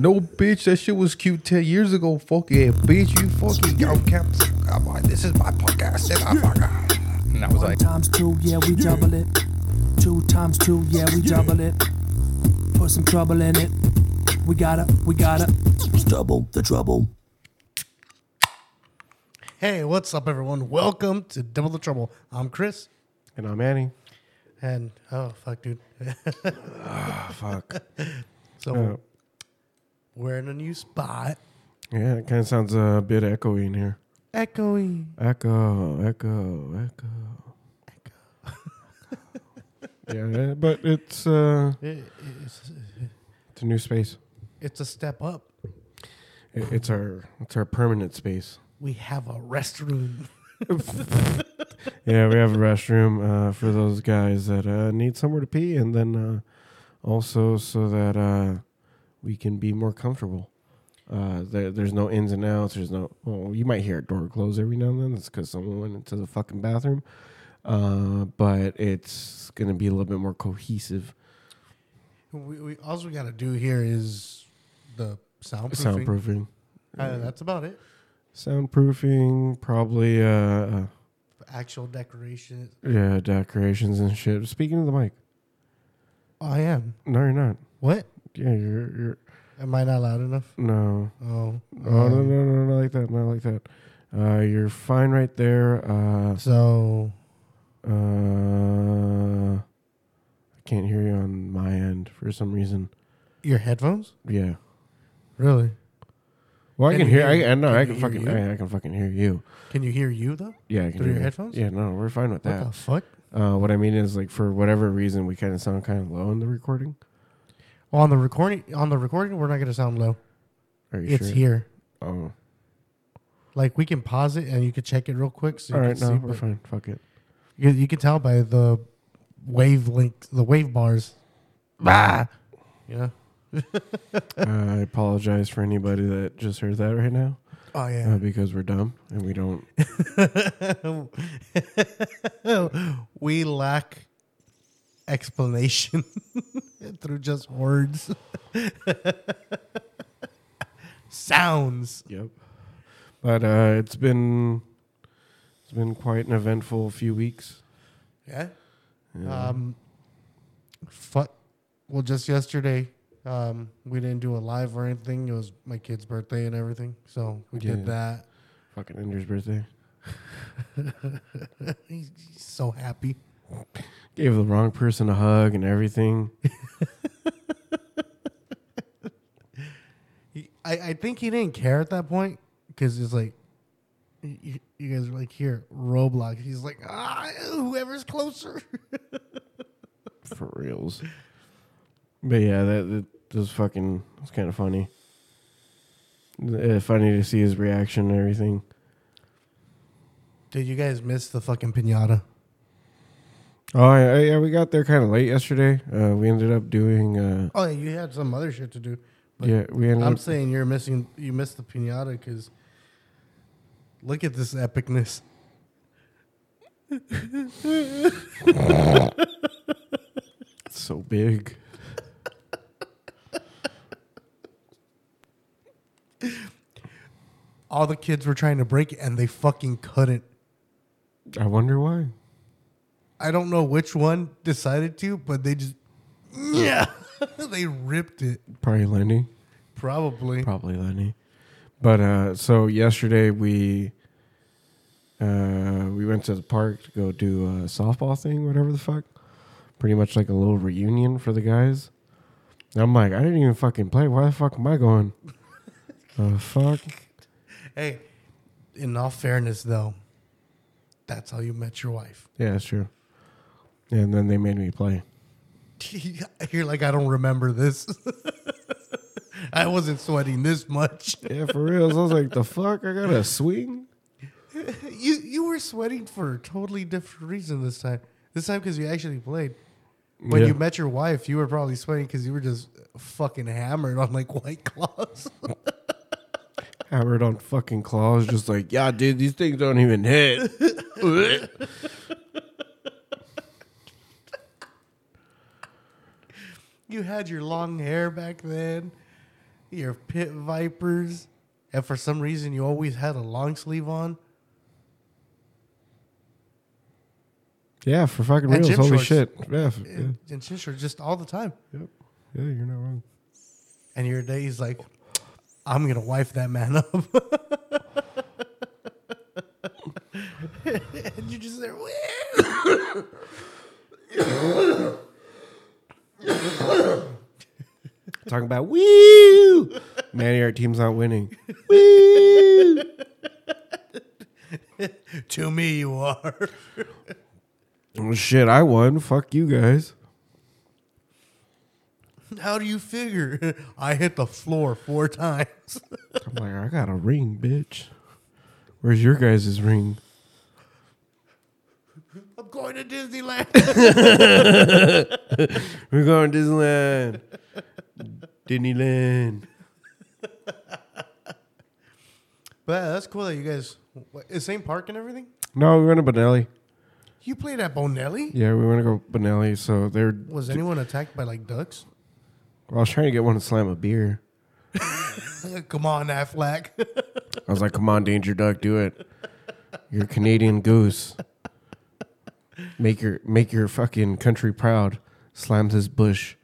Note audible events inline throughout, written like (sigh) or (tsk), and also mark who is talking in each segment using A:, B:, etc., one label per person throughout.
A: No, bitch, that shit was cute 10 years ago. Fuck yeah, bitch, you fucking yo, campus. Come on, this is my podcast. And, I'm fucking- and I was
B: One
A: like,
B: times two, yeah, we double it. Two times two, yeah, we double it. Put some trouble in it. We gotta, we gotta. Double the trouble.
C: Hey, what's up, everyone? Welcome to Double the Trouble. I'm Chris,
A: and I'm Annie.
C: and oh fuck, dude.
A: Ah, fuck. (laughs)
C: so
A: Uh,
C: we're in a new spot.
A: yeah, it kind of sounds a bit echoey in here.
C: Echoey.
A: Echo, echo, echo. Echo. yeah, but it's uh,
C: It- it's,
A: it's a new space.
C: it's a step up.
A: It, it's our it's our permanent space.
C: We have a restroom.
A: Yeah, we have a restroom uh, for those guys that uh, need somewhere to pee, and then uh, also so that uh, we can be more comfortable. Uh, there, there's no ins and outs. There's no. Well, you might hear a door close every now and then. It's because someone went into the fucking bathroom. Uh, but it's gonna be a little bit more cohesive.
C: We, we all we gotta do here is the soundproofing.
A: Soundproofing,
C: Uh, that's about it.
A: soundproofing, probably. Uh, uh,
C: Actual decorations.
A: yeah, decorations and shit. Speaking of the mic,
C: I am.
A: no, you're not.
C: What?
A: Yeah, you're. You're
C: Am I not loud enough?
A: no.
C: Oh.
A: Oh no no no not like that not like that. Uh, you're fine right there. Uh,
C: So
A: uh, I can't hear you on my end for some reason.
C: your headphones?
A: Yeah.
C: Really?
A: Well, I
C: Can
A: hear. I, I
C: can
A: I can fucking. I, I can fucking hear you.
C: Can you hear you though?
A: Yeah, I can
C: Through
A: hear
C: your
A: you.
C: headphones?
A: Yeah, no, we're fine with that.
C: What the fuck?
A: Uh, what I mean is, like, for whatever reason, we kind of sound kind of low in the recording.
C: Well, on the recording, on the recording, we're not gonna sound low.
A: Are you
C: It's
A: sure?
C: here.
A: Oh,
C: Like we can pause it and you can check it real quick. So
A: all
C: you
A: right.
C: can
A: No,
C: see,
A: we're fine. Fuck it.
C: You, you can tell by the wavelength, the wave bars. Bah. Yeah. (laughs)
A: I apologize for anybody that just heard that right now,
C: Oh
A: uh,
C: yeah.
A: because we're dumb and we don't. (laughs)
C: we lack explanation (laughs) (laughs) through just words. (laughs) Sounds.
A: Yep. But uh, it's been it's been quite an eventful few weeks.
C: Yeah.
A: Yeah.
C: Um, fu- well, just yesterday, um, we didn't do a live or anything. It was my kid's birthday and everything, so we
A: Yeah.
C: did that.
A: Fucking Ender's birthday. (laughs)
C: He's, he's so happy.
A: Gave the wrong person a hug and everything. (laughs)
C: I, I think he didn't care at that point because it's like, you, you guys are like here Roblox. He's like, ah, whoever's closer. (laughs)
A: for reals. But yeah, that, that was fucking. It's kind of funny. Uh, funny to see his reaction and everything.
C: Did you guys miss the fucking pinata?
A: Oh yeah, yeah, we got there kind of late yesterday. Uh, we ended up doing. Uh,
C: Oh yeah, you had some other shit to do. But
A: yeah, we ended
C: I'm
A: up.
C: saying you're missing. You missed the pinata because look at this epicness.
A: It's (laughs) so big.
C: All the kids were trying to break it and they fucking couldn't.
A: I wonder why.
C: I don't know which one decided to, but they just yeah, (laughs) they ripped it.
A: Probably Lenny.
C: Probably.
A: Probably Lenny. But uh, so yesterday we uh, we went to the park to go do a softball thing, whatever the fuck. Pretty much like a little reunion for the guys. And I'm like, I didn't even fucking play. Why the fuck am I going? (laughs) The fuck?
C: Hey, in all fairness, though, that's how you met your wife.
A: Yeah, it's true. And then they made me play. (laughs)
C: You're like, I don't remember this. (laughs) I wasn't sweating this much. (laughs)
A: Yeah, for real. So I was like, the fuck? I got a swing?
C: You you were sweating for a totally different reason this time. This time because you actually played. When
A: Yeah.
C: you met your wife, you were probably sweating because you were just fucking hammered on like white claws.
A: Hammered on fucking claws, just like, yeah, dude, these things don't even hit.
C: You had your long hair back then. your pit vipers, and for some reason you always had a long sleeve on.
A: Yeah, for fucking
C: And
A: reals.
C: gym
A: Holy
C: shorts.
A: shit. Yeah, f- yeah.
C: And, and shit shorts just all the time.
A: Yep. Yeah, you're not wrong.
C: And your day's like, I'm gonna wife that man up. (laughs) and you're just there. (laughs) (coughs)
A: Talking about woo. Man, our team's not winning. Woo. (laughs)
C: to me, you are.
A: Oh, shit, I won. Fuck you guys.
C: How do you figure? (laughs) I hit the floor four times.
A: I'm like, I got a ring, bitch. Where's your guys' ring?
C: I'm going to Disneyland. (laughs)
A: We're going to Disneyland. Disneyland.
C: but that's cool that you guys. What, is same park and everything?
A: No, we went to Bonelli.
C: You played at Bonelli?
A: Yeah, we went to go Bonelli. So they're.
C: Was anyone attacked by like ducks?
A: I was trying to get one to slam a beer. (laughs)
C: Come on, Aflac.
A: I was like, "Come on, Danger Duck, do it. You're a Canadian goose. (laughs) Make your make your fucking country proud." Slams his bush.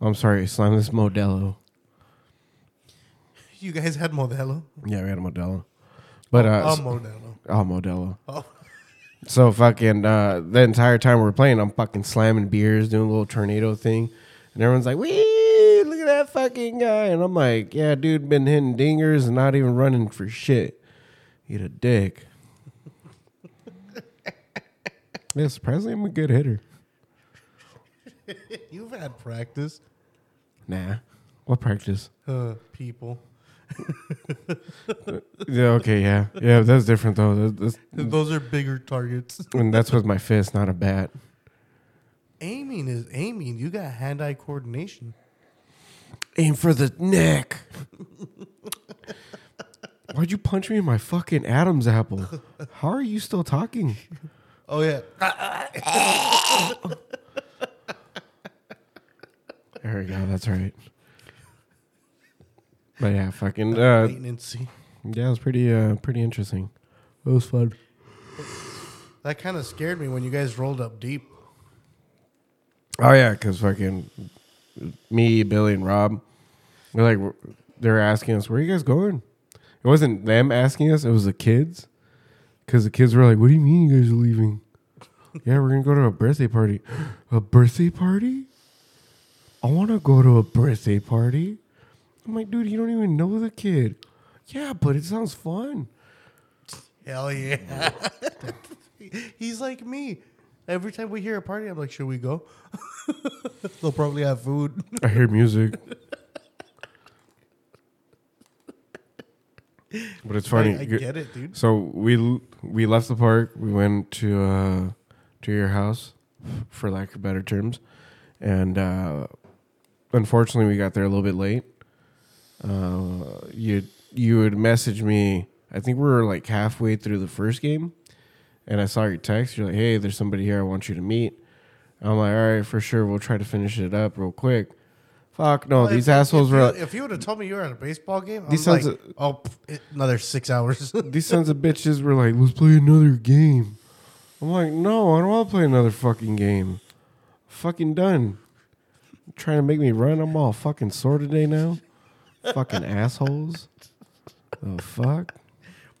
A: I'm sorry, slam this Modelo.
C: you guys had Modelo.
A: Yeah, we had a Modelo, but uh,
C: Oh, Modelo.
A: oh Modelo.
C: Oh.
A: So fucking uh, the entire time we're playing, I'm fucking slamming beers, doing a little tornado thing, and everyone's like, "Wee, look at that fucking guy!" And I'm like, "Yeah, dude, been hitting dingers and not even running for shit. Eat a dick." Yeah, surprisingly, I'm a good hitter. (laughs)
C: You've had practice,
A: Nah, what practice?
C: uh, people. (laughs)
A: Yeah, okay, yeah, yeah, that's different though. That- that's-
C: Those are bigger targets. (laughs)
A: and that's with my fist, not a bat.
C: aiming is aiming. You got hand-eye coordination.
A: Aim for the neck. Why'd you punch me in my fucking Adam's apple? How are you still talking?
C: Oh yeah.
A: There we go. That's right. But yeah, fucking uh,
C: Maintenance.
A: yeah, it was pretty uh pretty interesting. It was fun.
C: That kind of scared me when you guys rolled up deep.
A: Oh yeah, because fucking me, Billy, and Rob, we're like they're asking us, "Where are you guys going?" It wasn't them asking us; it was the kids. Because the kids were like, "What do you mean you guys are leaving?" yeah, we're gonna go to a birthday party. a birthday party? I want to go to a birthday party. I'm like, dude, you don't even know the kid. Yeah, but it sounds fun.
C: Hell yeah. (laughs) He's like me. Every time we hear a party, I'm like, should we go? (laughs) They'll probably have food.
A: I hear music. (laughs) but it's (laughs) funny.
C: I, I get it, dude.
A: So we we left the park. We went to uh, to your house, for lack of better terms, and uh, unfortunately we got there a little bit late. Uh, you you would message me. I think we were like halfway through the first game, and I saw your text. You're like, "Hey, there's somebody here. I want you to meet." I'm like, "All right, for sure. We'll try to finish it up real quick." Fuck no,
C: Well,
A: these
C: if-
A: assholes
C: if
A: were.
C: You, if you would have told me you were at a baseball game, I'm
A: These
C: like,
A: sons
C: oh, pff, another six hours. (laughs)
A: these sons of bitches were like, let's play another game. I'm like, no, I don't want to play another fucking game. Fucking done. Trying to make me run. I'm all fucking sore today now. fucking assholes. The fuck?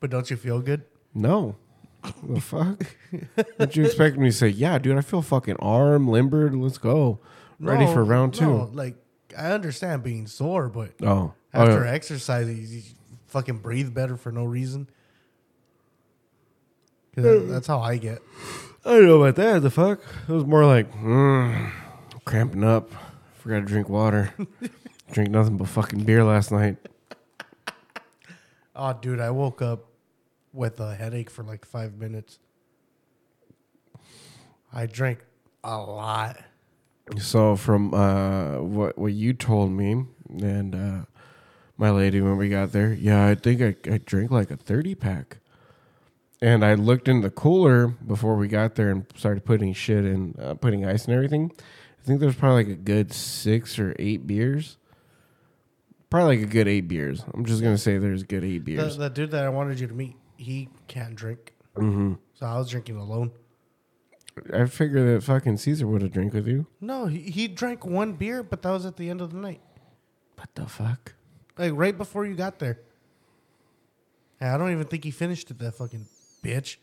C: but don't you feel good?
A: No. The fuck? What you expect me to say? Yeah, dude, I feel fucking arm, limbered. Let's go. Ready
C: No,
A: for round two.
C: no, like, I understand being sore, but
A: Oh. Oh,
C: after
A: yeah.
C: exercising, you, you fucking breathe better for no reason. 'Cause that's how I get.
A: I don't know about that. The fuck? It was more like, mm, cramping up. Forgot to drink water. (laughs) drink nothing but fucking beer last night.
C: Oh, dude, I woke up with a headache for like five minutes. I drank a lot.
A: So from uh, what what you told me and uh, my lady when we got there, yeah, I think I, I drank like a thirty pack. And I looked in the cooler before we got there and started putting shit in, uh, putting ice and everything. I think there's probably like a good six or eight beers. Probably like a good eight beers. I'm just gonna say there's good eight beers.
C: the dude that I wanted you to meet, he can't drink,
A: hmm
C: so I was drinking alone.
A: I figured that fucking Caesar would have drank with you.
C: No, he, he drank one beer, but that was at the end of the night,
A: What the fuck?
C: like right before you got there. I don't even think he finished it. That fucking bitch.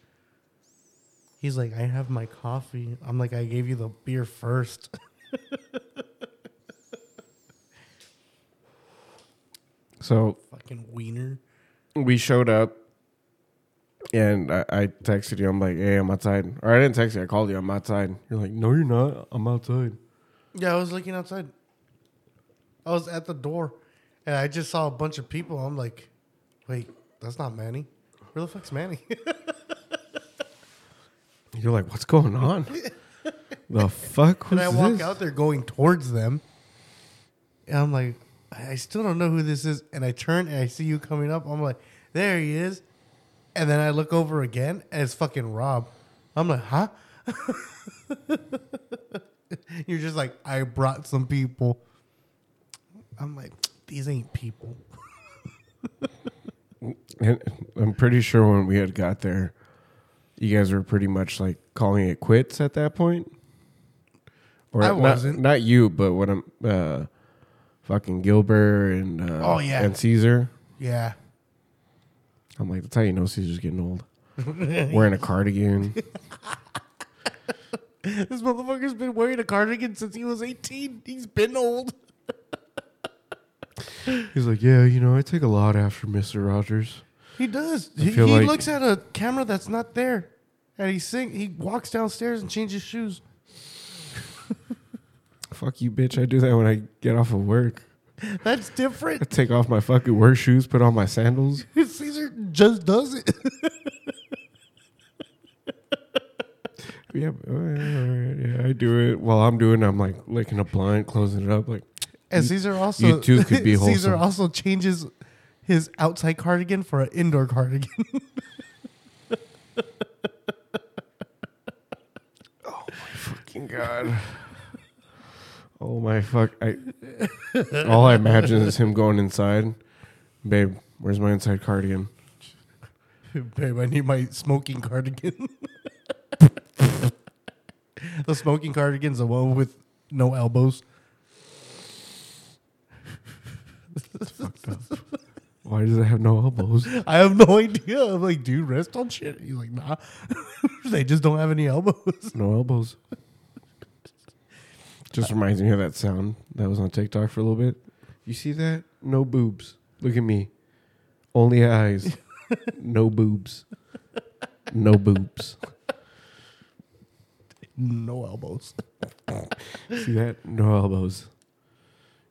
C: He's like, I have my coffee. I'm like, I gave you the beer first. (laughs)
A: So
C: fucking wiener.
A: we showed up, and I, I texted you. I'm like, "Hey, I'm outside." Or I didn't text you. I called you. I'm outside. You're like, "No, you're not. I'm outside."
C: Yeah, I was looking outside. I was at the door, and I just saw a bunch of people. I'm like, wait, that's not Manny. Where the fuck's Manny? (laughs)
A: You're like, "What's going on?" (laughs) the fuck? Who's
C: and I walk
A: this?
C: out there going towards them, and I'm like, I I still don't know who this is. And I turn and I see you coming up. I'm like, there he is. And then I look over again, and it's fucking Rob. I'm like, huh? (laughs) You're just like, I brought some people. I'm like, these ain't people.
A: And (laughs) I'm pretty sure when we had got there, you guys were pretty much like calling it quits at that point. Or
C: I
A: not,
C: wasn't.
A: Not you, but what I'm uh, fucking Gilbert and uh,
C: Oh, yeah.
A: and Caesar.
C: Yeah.
A: I'm like, that's how you know Caesar's getting old. (laughs) Wearing a cardigan. (laughs)
C: This motherfucker's been wearing a cardigan since he was 18. He's been old. (laughs)
A: He's like, yeah, you know, I take a lot after Mister Rogers.
C: He does.
A: I
C: He,
A: feel
C: he
A: like-
C: looks at a camera that's not there, and he sing. He walks downstairs and changes shoes.
A: Fuck you, bitch. I do that when I get off of work. (laughs)
C: That's different.
A: I (laughs) take off my fucking work shoes, put on my sandals. (laughs)
C: Caesar just does it.
A: Yeah, all right, oh, all right, yeah, I do it. While I'm doing, it, I'm like licking a blind, closing it up. Like,
C: And Caesar also
A: you too could be wholesome.
C: Caesar also changes his outside cardigan for an indoor cardigan.
A: Oh my fucking god. Oh my fuck! I all I imagine is him going inside. Babe, where's my inside cardigan? (laughs)
C: Babe, I need my smoking cardigan. (laughs) the smoking cardigan's the one with no elbows. (laughs)
A: Why does it have no elbows?
C: I have no idea. I'm like, dude, rest on shit. He's like, nah. they just don't have any elbows.
A: No elbows. Just reminds me of that sound that was on TikTok for a little bit. You see that? No boobs. Look at me. Only eyes. (laughs) no boobs. No boobs.
C: No elbows. (laughs)
A: See that? No elbows.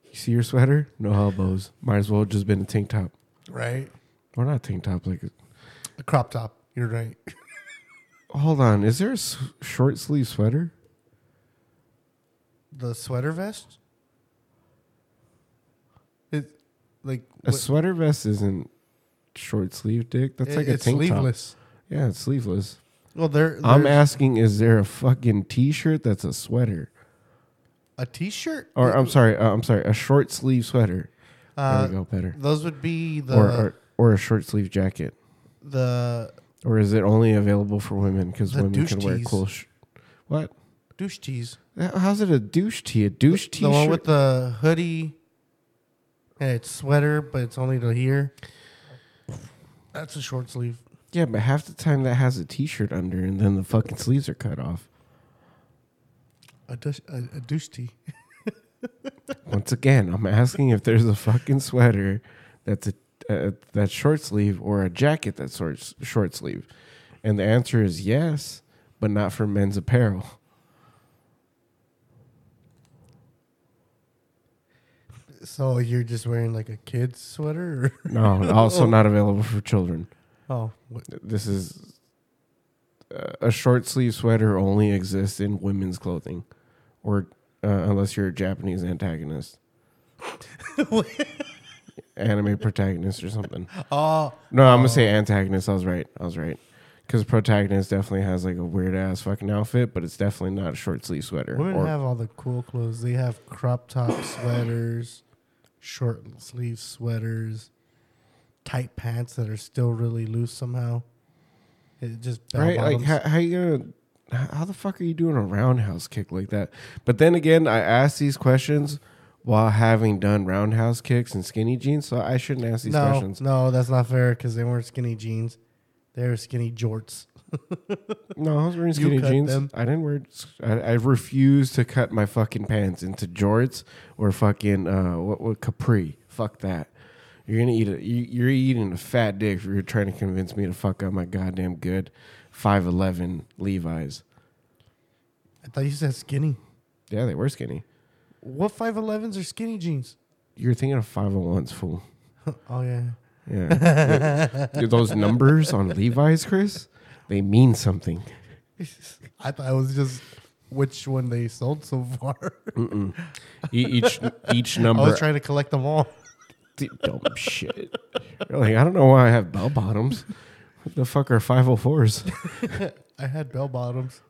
A: You see your sweater? No elbows. Might as well have just been a tank top.
C: Right?
A: Or not tank top. Like,
C: A crop top. You're right. (laughs)
A: hold on. Is there a s- short sleeve sweater?
C: The sweater vest? It like
A: A
C: what-
A: sweater vest isn't short sleeve, dick. That's
C: it-
A: like a
C: it's
A: tank top. Yeah, it's sleeveless.
C: Well, there.
A: I'm asking, is there a fucking t-shirt that's a sweater?
C: a t-shirt.
A: Or I'm sorry, uh, I'm sorry, a short sleeve sweater.
C: Uh,
A: there we go, better.
C: Those would be the
A: or, or or a short sleeve jacket.
C: the
A: Or is it only available for women? Because women can wear
C: tees.
A: cool. Sh- what?
C: Douche tees.
A: How's it a douche tee? A douche
C: tee?
A: The
C: one with the hoodie. And it's sweater, but it's only to here. That's a short sleeve.
A: yeah, but half the time that has a t-shirt under, and then the fucking sleeves are cut off.
C: A douche, a, a douche tee. (laughs)
A: Once again, I'm asking if there's a fucking sweater that's a uh, that's short sleeve or a jacket that's short short sleeve, and the answer is yes, but not for men's apparel.
C: So you're just wearing like a kid's sweater? Or? (laughs)
A: No, also
C: Oh.
A: not available for children.
C: Oh, what?
A: This is uh, a short sleeve sweater only exists in women's clothing, or uh, unless you're a Japanese antagonist, (laughs) anime protagonist or something.
C: oh,
A: No, I'm gonna say antagonist. I was right. I was right. Because protagonist definitely has like a weird ass fucking outfit, but it's definitely not a short sleeve sweater.
C: women
A: or
C: have all the cool clothes. They have crop top sweaters. Short sleeve sweaters, tight pants that are still really loose somehow. It just
A: right? Like, how, how you gonna? How the fuck are you doing a roundhouse kick like that? But then again, I ask these questions while having done roundhouse kicks and skinny jeans, so I shouldn't ask these
C: no,
A: questions.
C: no, that's not fair because they weren't skinny jeans. They were skinny jorts.
A: No, I was wearing skinny jeans.
C: them.
A: I didn't wear. I, I refuse to cut my fucking pants into jorts or fucking uh what what capri. Fuck that. You're gonna eat a. You, you're eating a fat dick if you're trying to convince me to fuck up my goddamn good five eleven Levi's.
C: I thought you said skinny.
A: Yeah, they were skinny.
C: What 5'11s are skinny jeans?
A: You're thinking of five hundred ones, fool. (laughs)
C: Oh, yeah.
A: Yeah, those numbers on Levi's, Chris, they mean something.
C: I thought it was just which one they sold so far.
A: Mm-mm. (laughs) E- Each each number.
C: I was trying to collect them all.
A: Dumb shit. You're like, I don't know why I have bell bottoms. What the fuck are 504s? (laughs)
C: I had bell bottoms.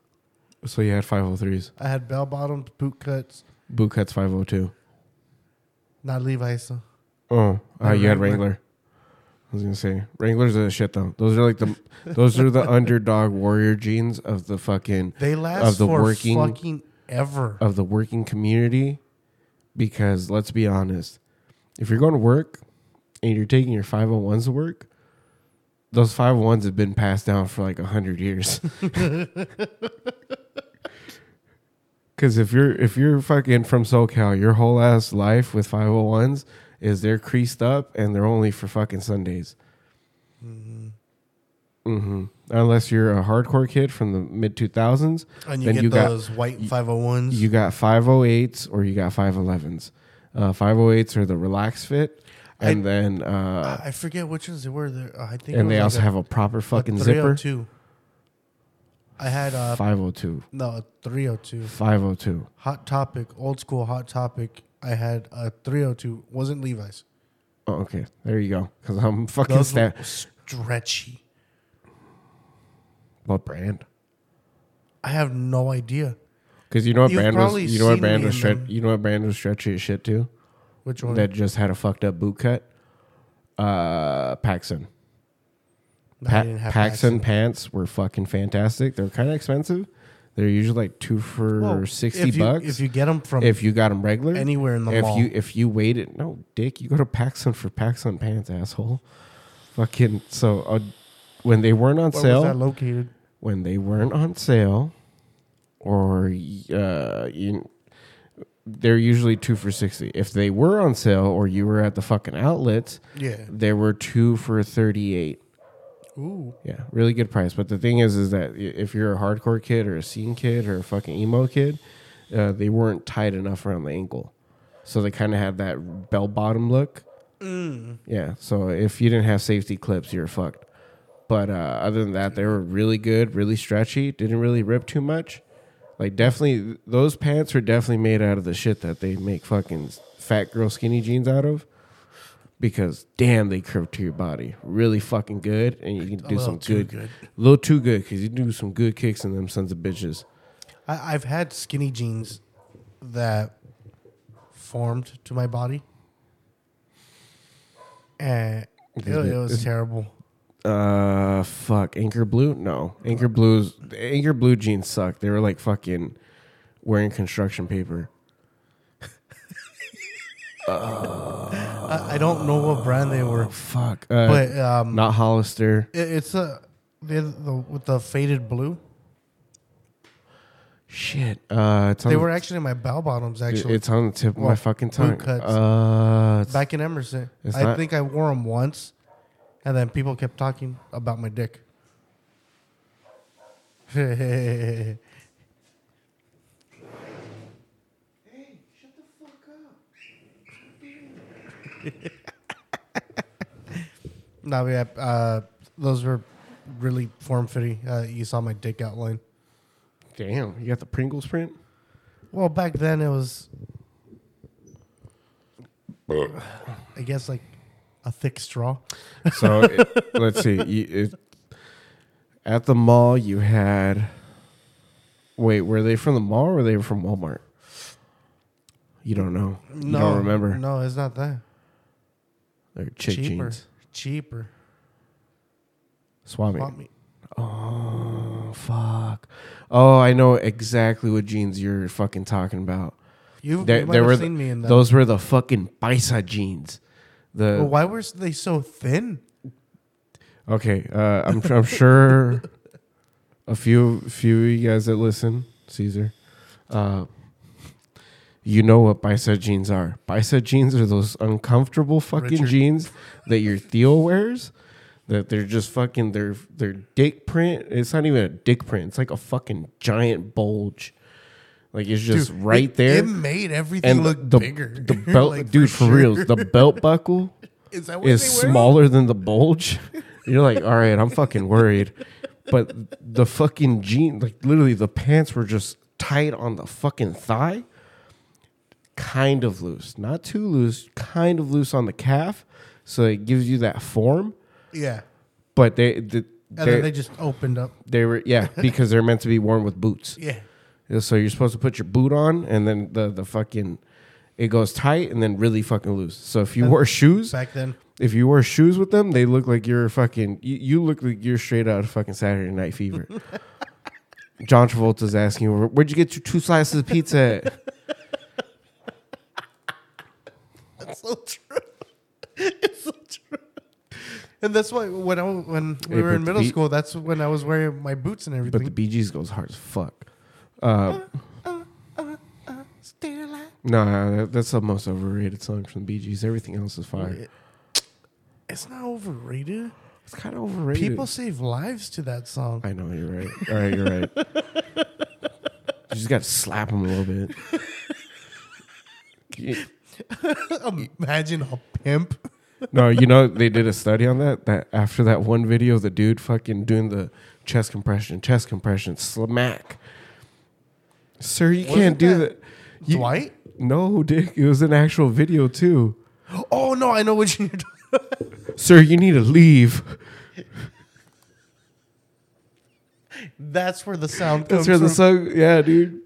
A: So you had 503s.
C: I had bell bottoms, boot cuts,
A: Boot cuts 502.
C: not Levi's. Though.
A: Oh, Uh, you had
C: Wrangler.
A: I was gonna say Wranglers are the shit though. Those are like the (laughs) those are the underdog warrior jeans of the fucking
C: They last
A: Of the
C: for
A: working-
C: fucking ever.
A: of the working community. Because let's be honest, if you're going to work and you're taking your 501s to work, those 501s have been passed down for like 100 years. (laughs) (laughs) Cuz if you're if you're fucking from SoCal, your whole ass life with 501s is they're creased up and they're only for fucking Sundays. Mm-hmm. Unless you're a hardcore kid from the mid 2000s,
C: and you
A: then
C: get
A: you got-
C: those white 501s.
A: you got 508s or you got 511s. Uh, 508s are the relaxed fit, and then uh,
C: I forget which ones they were. There, I think.
A: and they
C: like
A: also
C: a-
A: have a proper
C: a
A: fucking zipper.
C: 302. I had uh
A: 502,
C: no a 302
A: 502.
C: hot topic old school hot topic. I had a 302 wasn't Levi's.
A: Oh, okay, there you go. Because I'm fucking
C: Those stretchy.
A: What brand?
C: I have no idea
A: Because you know what
C: You've
A: brand was.
C: probably
A: You know what
C: seen
A: brand
C: me
A: was
C: in
A: stretch.
C: them.
A: You know what brand was stretchy as shit too.
C: which one.
A: That just had a fucked up boot cut. Uh,
C: PacSun. I
A: Pa-
C: didn't have
A: PacSun pants were fucking fantastic. They're kind of expensive. They're usually like two for
C: Well,
A: sixty
C: if you,
A: bucks.
C: If you get them from
A: if you got them regular,
C: anywhere in the
A: if
C: mall,
A: you if you waited, no, Dick, you go to PacSun for PacSun pants, asshole. Fucking so uh, when they weren't on
C: where
A: sale,
C: was that located?
A: when they weren't on sale, or uh, you, they're usually two for sixty. If they were on sale, or you were at the fucking outlets,
C: Yeah.
A: they were two for thirty eight.
C: Ooh.
A: Yeah, really good price. But the thing is, is that if you're a hardcore kid or a scene kid or a fucking emo kid, uh, they weren't tight enough around the ankle, so they kind of had that bell bottom look. Yeah. So if you didn't have safety clips, you're fucked. But uh, other than that, they were really good, really stretchy. Didn't really rip too much. Like definitely, those pants were definitely made out of the shit that they make fucking fat girl skinny jeans out of. Because damn, they curve to your body really fucking good, and you can do
C: little
A: some
C: too
A: good,
C: good.
A: a little too good because you do some good kicks in them sons of bitches.
C: I, I've had skinny jeans that formed to my body, and it, it was terrible.
A: Uh, fuck, Anchor Blue? No, Anchor Blues. Anchor Blue jeans suck. They were like fucking wearing construction paper. (laughs)
C: I, I don't know what brand they were,
A: Fuck, uh,
C: but um,
A: not Hollister.
C: it, it's a they the with the faded blue.
A: Shit, uh, it's on
C: They
A: the-
C: were actually my bell bottoms.
A: it-
C: Actually,
A: It's on the tip of my
C: Well,
A: fucking
C: boot
A: tongue.
C: cuts.
A: Uh, it's-
C: back in Emerson.
A: It's
C: I
A: not-
C: think I wore them once, and then people kept talking about my dick. (laughs) (laughs) no, yeah, uh, those were really form fitting. Uh, you saw my dick outline.
A: damn, you got the Pringles print.
C: Well, back then it was, I guess, like a thick straw.
A: So (laughs) it, let's see. You, it, at the mall, you had. Wait, were they from the mall or were they from Walmart? You don't know. You
C: No,
A: don't remember.
C: No, it's not that.
A: They're chick
C: Cheaper.
A: jeans.
C: Cheaper.
A: Swap meet.
C: Swap meet.
A: Oh fuck. Oh, I know exactly what jeans you're fucking talking about.
C: You,
A: There,
C: you might have
A: were
C: seen me in that.
A: those were the fucking Paisa jeans. The
C: Well, why were they so thin?
A: okay, uh, I'm I'm sure (laughs) a few few of you guys that listen, Caesar, uh, you know what bicep jeans are. Bicep jeans are those uncomfortable fucking
C: Richard.
A: jeans that your Theo wears. That they're just fucking their their dick print. It's not even a dick print. It's like a fucking giant bulge. Like it's just
C: Dude,
A: right
C: it-
A: there.
C: It made everything
A: and
C: look
A: the,
C: bigger.
A: The (laughs) belt,
C: Like,
A: dude, for,
C: sure.
A: real, the belt buckle (laughs)
C: is that what
A: is smaller than the bulge. (laughs) You're like, all right, I'm fucking worried. But the fucking jean, like literally, the pants were just tight on the fucking thigh, kind of loose, not too loose, kind of loose on the calf, so it gives you that form.
C: Yeah.
A: But they, the,
C: And
A: they,
C: then they just opened up.
A: they were yeah (laughs) because they're meant to be worn with boots.
C: Yeah.
A: So you're supposed to put your boot on, and then the the fucking it goes tight and then really fucking loose. So if you
C: And
A: wore shoes,
C: Back then.
A: if you wear shoes with them, they look like you're fucking. You, you look like you're straight out of fucking Saturday Night Fever. (laughs) John Travolta's asking "Where'd you get your two slices of pizza?" At?
C: That's so true. (laughs) it's so true. And that's why when I when we
A: Hey,
C: were
A: but
C: in middle
A: beat-
C: school, that's when I was wearing my boots and everything.
A: But the
C: everything.
A: Bee Gees goes hard as fuck. Uh,
C: Stayin' Alive.
A: no, that, that's the most overrated song from the Bee Gees. Everything else is fire.
C: It's not overrated.
A: It's kind of overrated.
C: People save lives to that song.
A: I know you're right. All right, you're right. (laughs) you just got to slap him a little bit. (laughs) You- (laughs)
C: Imagine a pimp.
A: No, you know they did a study on that. That after that one video, the dude fucking doing the chest compression, chest compression, smack. Sir, you
C: Wasn't
A: can't do
C: that
A: that. You-
C: Dwight?
A: No, Dick. It was an actual video too.
C: Oh no, I know what you're doing. (laughs)
A: Sir, you need to leave.
C: That's where the sound comes
A: That's where the
C: from.
A: song. Yeah, dude.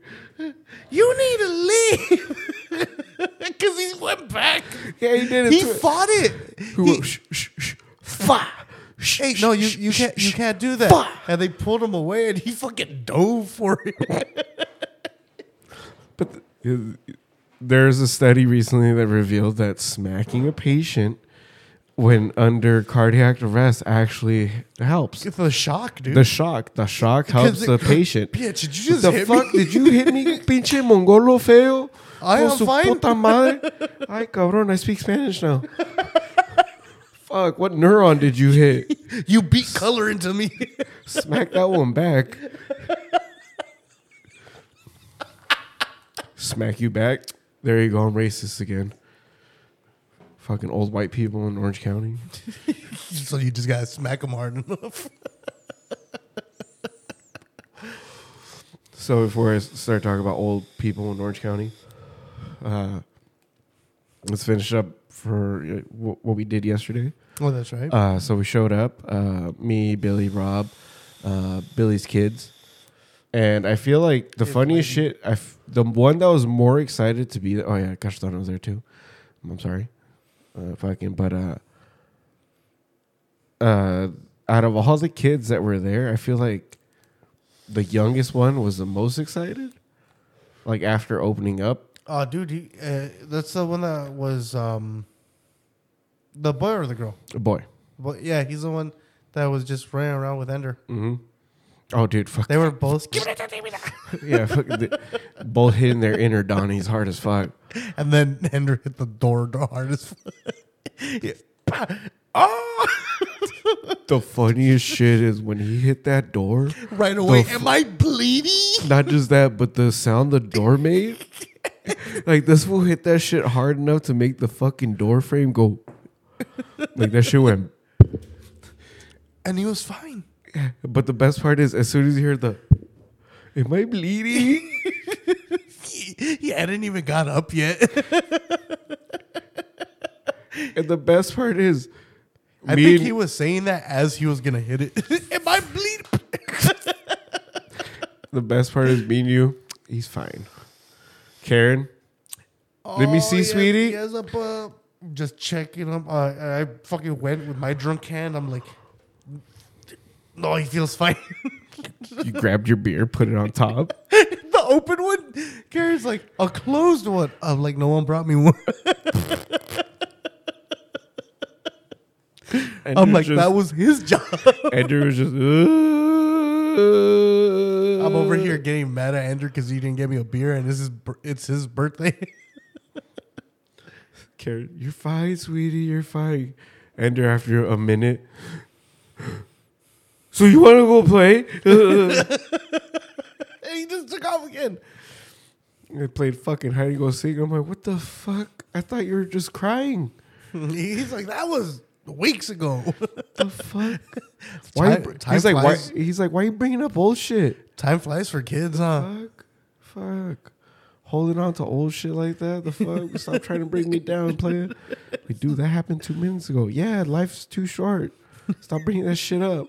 C: you need to leave. (laughs) Because he went back.
A: Yeah, he did it.
C: He
A: too.
C: fought it.
A: Who-
C: He-
A: shh, shh, shh. Fa.
C: Hey, no, you, you can't you can't do that.
A: Fuck.
C: And they pulled him away, and he fucking dove for it. (laughs)
A: But th- there's a study recently that revealed that smacking a patient when under cardiac arrest actually helps.
C: It's the shock, dude.
A: The shock, the shock helps
C: Because
A: the patient. (laughs)
C: Bitch, did you just
A: the
C: hit
A: fuck
C: me?
A: did you hit me, pinche mongolo feo?
C: I am
A: su
C: fine.
A: Puta madre. (laughs) Ay, cabrón, I speak Spanish now. fuck, what neuron did you hit?
C: You beat color into me.
A: Smack that one back. Smack you back. There you go. I'm racist again. Fucking old white people in Orange County. (laughs)
C: so you just gotta smack him hard enough.
A: So before I start talking about old people in Orange County, uh, let's finish up for uh, what we did yesterday.
C: Oh, that's right.
A: Uh, so we showed up, uh, me, Billy, Rob, uh, Billy's kids, and I feel like the
C: His
A: funniest
C: lady.
A: shit. I f- the one that was more excited to be. Oh yeah, gosh, Castano was there too. I'm sorry, uh, fucking. But uh, uh, out of all the kids that were there, I feel like the youngest one was the most excited. Like after opening up,
C: Oh, dude, he, uh, that's the one that was um, the boy or the girl.
A: boy.
C: But yeah, he's the one that was just running around with Ender.
A: hmm Oh, dude, fuck.
C: They were both, (laughs)
A: yeah, fuck, the, both hitting their inner Donnies hard as fuck. (laughs)
C: and then Ender hit the door the hardest. (laughs) yeah. Oh,
A: The funniest shit is when he hit that door.
C: right away.
A: The
C: Am I bleeding?
A: Not just that, but the sound the door made. Like this fool hit that shit hard enough to make the fucking door frame go. Like that shit went.
C: And he was fine.
A: But the best part is, as soon as you hear the, "Am I bleeding?" (laughs)
C: He, hadn't even got up yet. (laughs)
A: and the best part is,
C: I think
A: and-
C: he was saying that as he was gonna hit it. (laughs) Am I bleeding?
A: the best part is me and you. He's fine. Karen, Let me see,
C: Oh, yes,
A: sweetie.
C: Yes, up, uh, just checking him. Uh, I fucking went with my drunk hand. I'm like, no, he feels fine.
A: You grabbed your beer, put it on top. (laughs)
C: the open one. Gary's like, a closed one. I'm like, no one brought me one. (laughs) I'm like,
A: just-
C: that was his job.
A: Andrew was just.
C: I'm over here getting mad at Andrew because he didn't get me a beer, and this is it's his birthday. (laughs)
A: Karen, you're fine, sweetie. You're fine. Andrew, after a minute. (gasps) So you want to go play? (laughs) (laughs)
C: and he just took off again.
A: I played fucking hide and go seek. I'm like, what the fuck? I thought you were just crying.
C: He's like, that was weeks ago. (laughs)
A: The fuck? (laughs) Why?
C: Time- time
A: he's like, why?
C: flies.
A: He's like, why you bringing up old shit?
C: Time flies for kids, huh?
A: Fuck, fuck. Holding on to old shit like that. The fuck? (laughs) Stop trying to bring me down, player. Like, dude, that happened two minutes ago. Yeah, life's too short. Stop bringing that shit up.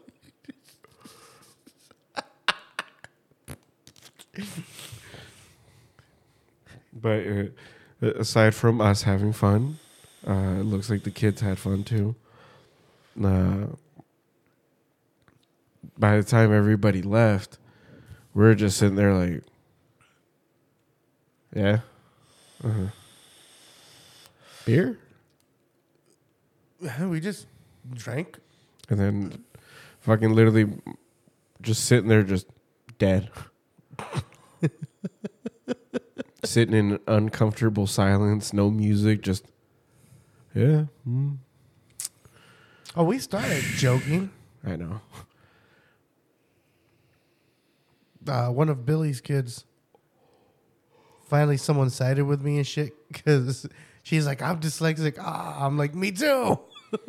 A: But uh, aside from us having fun, uh, it looks like the kids had fun too. Uh, by the time everybody left, we are just sitting there like, yeah, uh-huh. beer,
C: We just drank.
A: and then fucking literally just sitting there, just dead, (laughs) sitting in uncomfortable silence, no music, just yeah. mm,
C: Oh, we started joking. (sighs)
A: I know.
C: Uh, one of Billy's kids. Finally, someone sided with me and shit because she's like, "I'm dyslexic." Ah, I'm like, "Me too." (laughs)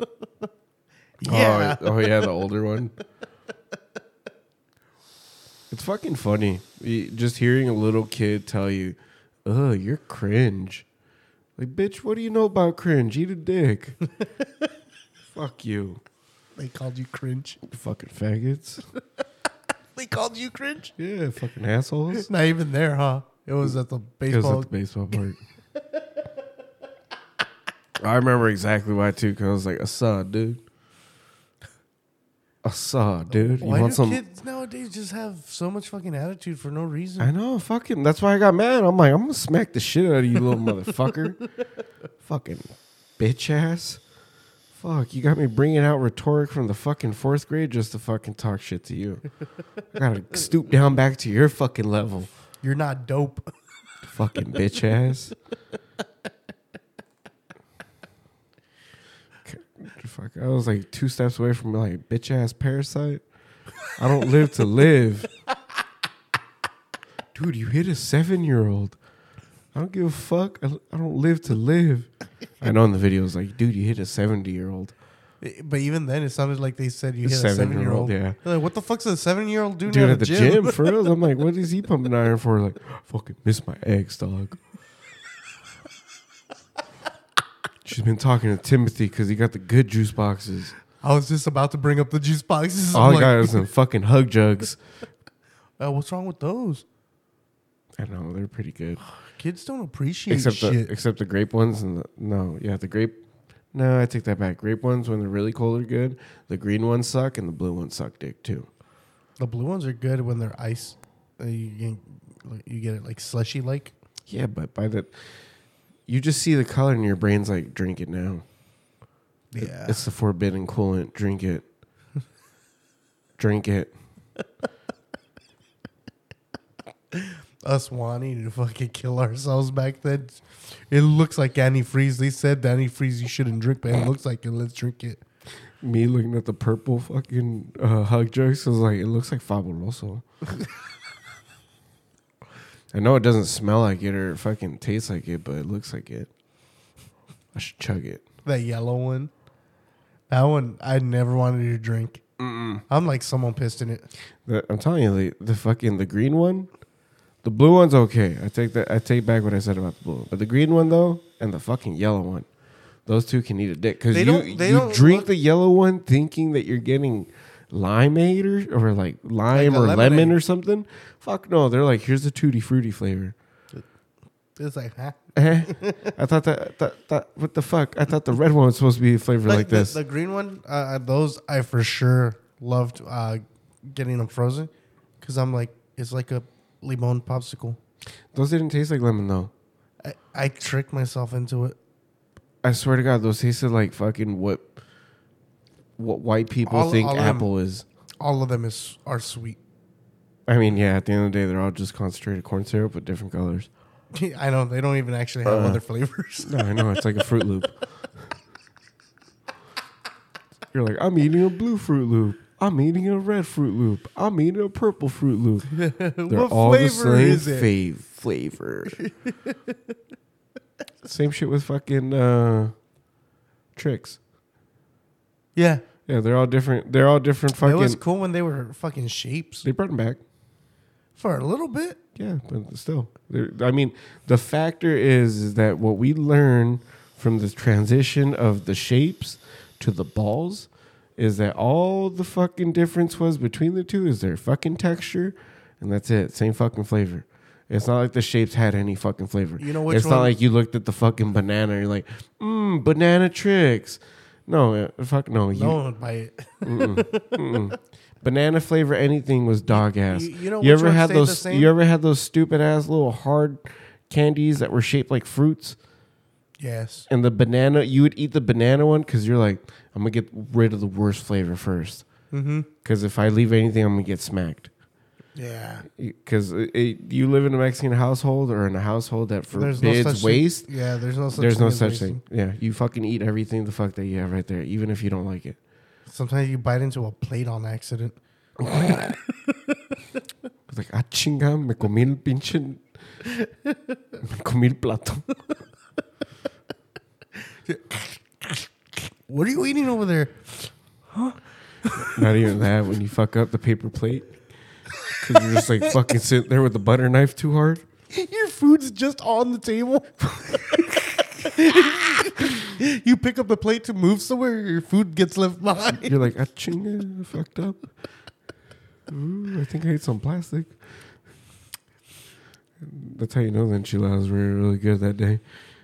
C: yeah.
A: Oh, oh yeah, the older one. It's fucking funny. Just hearing a little kid tell you, "Oh, you're cringe." Like, bitch, what do you know about cringe? Eat a dick. (laughs) Fuck you,
C: They called you cringe.
A: fucking faggots. (laughs)
C: They called you cringe.
A: Yeah, fucking assholes. (laughs)
C: Not even there, huh? It was at the baseball.
A: at the baseball park. (laughs) I remember exactly why too. Because I was like, "I saw, dude. Saw, dude. You
C: Why do
A: want some?"
C: kids nowadays just have so much fucking attitude for no reason?
A: I know, fucking. That's why I got mad. I'm like, I'm gonna smack the shit out of you, little motherfucker. fucking bitch ass. Fuck, you got me bringing out rhetoric from the fucking fourth grade just to fucking talk shit to you. (laughs) I gotta stoop down back to your fucking level.
C: You're not dope.
A: Fucking bitch ass. Fuck, I was like two steps away from like bitch ass parasite. I don't live to live. (laughs) Dude, you hit a seven year old. I don't give a fuck. I, I don't live to live. I know in the video it's like, dude, you hit a 70 year old.
C: But even then, it sounded like they said you
A: A
C: hit a seven year
A: seven-year-old,
C: old.
A: yeah.
C: Like, what the fuck's a seven year old doing
A: Dude,
C: at,
A: at
C: the
A: the
C: gym?
A: gym, for real. I'm like, what is he (laughs) pumping iron for? Like, fucking miss my eggs, dog. She's been talking to Timothy because he got the good juice boxes.
C: I was just about to bring up the juice boxes.
A: All
C: I'm
A: I (laughs) got is some fucking hug jugs. (laughs)
C: uh, what's wrong with those?
A: I know they're pretty good, (sighs)
C: Kids don't appreciate
A: except
C: shit.
A: the except the grape ones and the no, yeah, the grape. No, I take that back. Grape ones when they're really cold are good. The green ones suck, and the blue ones suck dick too.
C: the blue ones are good when they're ice. Uh, you, get, you get it like slushy like.
A: Yeah, but by the, you just see the color and your brain's like, drink it now.
C: Yeah.
A: it's the forbidden coolant. Drink it. (laughs) drink it. (laughs)
C: Us wanting to fucking kill ourselves back then. It looks like antifreeze. They said the antifreeze you shouldn't drink, but it looks like it. Let's drink it.
A: Me looking at the purple fucking uh, hug jugs, I was like, it looks like Fabuloso. I know it doesn't smell like it or fucking taste like it, but it looks like it. I should chug it.
C: That yellow one. That one I never wanted to drink. I'm like someone pissed in it.
A: The, I'm telling you, the, the fucking the green one, the blue one's okay. I take that. I take back what I said about the blue one. But the green one though, and the fucking yellow one, those two can eat a dick because
C: They
A: you
C: don't- they
A: you
C: don't
A: drink
C: look-
A: the yellow one thinking that you're getting limeade or, or like lime
C: Like a
A: or lemon
C: lemonade.
A: or something. Fuck no, they're like here's the tutti frutti flavor.
C: It's like, huh?
A: Eh? I thought that, that that what the fuck? I thought the red one was supposed to be a flavor like,
C: the,
A: this.
C: The green one, uh, those I for sure loved uh, getting them frozen because I'm like, it's like a limon popsicle.
A: those didn't taste like lemon though.
C: I, I tricked myself into it.
A: I swear to God, those tasted like fucking what what white people
C: All-
A: think
C: all of them.
A: apple is.
C: All of them is are sweet.
A: I mean, yeah. At the end of the day, they're all just concentrated corn syrup with different colors. (laughs)
C: I know they don't even actually have
A: Uh.
C: other flavors.
A: No, I know it's like a Fruit Loop. (laughs) You're like, I'm eating a blue Fruit Loop. I'm eating a red Fruit Loop. I'm eating a purple Fruit Loop. (laughs) They're
C: what
A: all the same
C: is it?
A: fav- flavor. (laughs) same shit with fucking uh, Trix.
C: Yeah,
A: Yeah, they're all different. They're all different fucking.
C: it was cool when they were fucking shapes
A: They brought them back.
C: for a little bit.
A: Yeah, but still, I mean, the factor is, is that what we learn from the transition of the shapes to the balls is that all the fucking difference was between the two is their fucking texture, and that's it. Same fucking flavor. It's not like the shapes had any fucking flavor.
C: You know which
A: It's not
C: one-
A: like you looked at the fucking banana. and You're like, mmm, banana Trix. No, uh, fuck no. You,
C: No one it.
A: Mm-mm, mm-mm. Banana flavor anything was dog ass.
C: You- you know
A: you ever had those? You ever had those stupid ass little hard candies that were shaped like fruits?
C: Yes.
A: And the banana, you would eat the banana one because you're like, I'm gonna get rid of the worst flavor first.
C: Mm-hmm.
A: Because if I leave anything, I'm gonna get smacked.
C: Yeah.
A: Because you live in a Mexican household or in a household that
C: There's no
A: forbids
C: such thing-
A: waste.
C: Yeah, there's no such.
A: There's
C: thing
A: no such
C: wasting.
A: thing. Yeah, you fucking eat everything the fuck that you have right there, even if you don't like it.
C: Sometimes you bite into a plate on accident.
A: It's (laughs) (laughs) like, ah, chinga, me comí el pinche. Me comí el plato. (laughs)
C: What are you eating over there? Huh?
A: Not even that when you fuck up the paper plate. Because you're just like fucking sitting there with the butter knife too hard.
C: Your food's just on the table. you pick up the plate to move somewhere, your food gets left behind.
A: You're like, ah, chinga, I fucked up. Ooh, I think I ate some plastic. That's how you know the enchiladas were really good that day.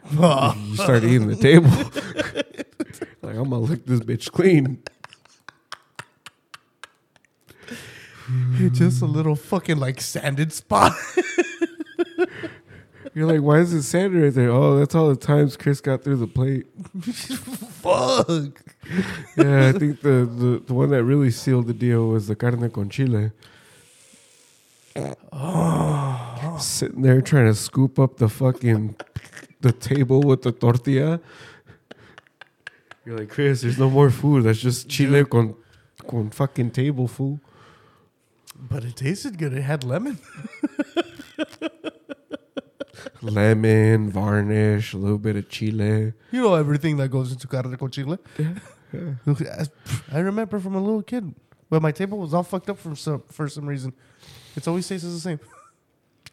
A: You (laughs) start eating the table. (laughs) like, I'm going to lick this bitch clean.
C: just a little fucking like sanded spot. (laughs)
A: You're like, why is it sanded right there? Oh, that's all the times Chris got through the plate.
C: Fuck.
A: Yeah, I think the, the, the one that really sealed the deal was the carne con chile. Oh. Sitting there trying to scoop up the fucking the table with the tortilla. You're like, Chris, there's no more food. That's just chile con con fucking table food.
C: But it tasted good. It had lemon. (laughs)
A: Lemon, varnish, a little bit of chile.
C: You know everything that goes into carne con chile. (laughs) I remember from a little kid. Well, my table was all fucked up for some for some reason. It's always tastes the same.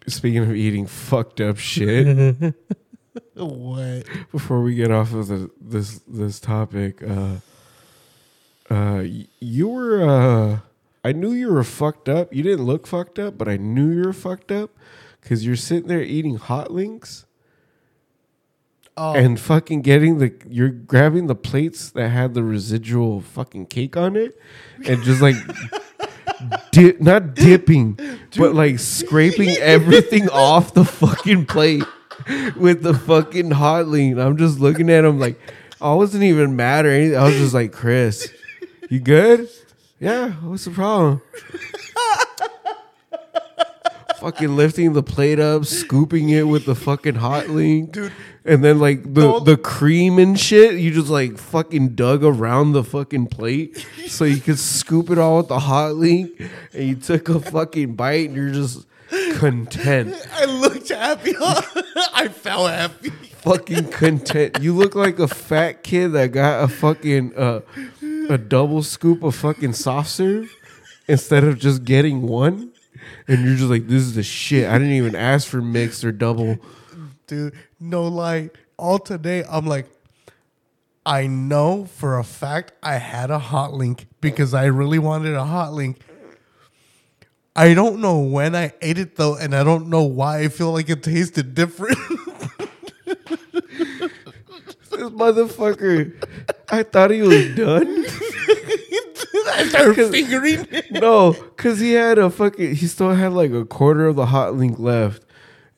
A: Speaking of eating fucked up shit. (laughs) (laughs)
C: What?
A: before we get off of the, this this topic, uh, uh, you were uh, I knew you were fucked up. You didn't look fucked up, but I knew you were fucked up because you're sitting there eating hot links
C: Oh,
A: and fucking getting the you're grabbing the plates that had the residual fucking cake on it and just like (laughs) dip, not dipping but like scraping everything (laughs) off the fucking plate with the fucking hot link i'm just looking at him like i wasn't even mad or anything i was just like chris you good yeah what's the problem fucking lifting the plate up, scooping it with the fucking hot link,
C: Dude.
A: and then like the
C: Don't-
A: the cream and shit. You just like fucking dug around the fucking plate so you could scoop it all with the hot link, and you took a fucking bite, and you're just content,
C: I looked happy. (laughs) I felt happy.
A: fucking content. You look like a fat kid that got a fucking uh, a double scoop of fucking soft serve instead of just getting one. And you're just like, this is the shit. I didn't even ask for mixed or double.
C: Dude, no lie. All today, I'm like, I know for a fact I had a hot link because I really wanted a hot link. I don't know when I ate it though, and I don't know why I feel like it tasted different. (laughs)
A: this motherfucker, I thought he was done. (laughs)
C: I started fingering.
A: no, because he had a fucking. He still had like a quarter of the hot link left,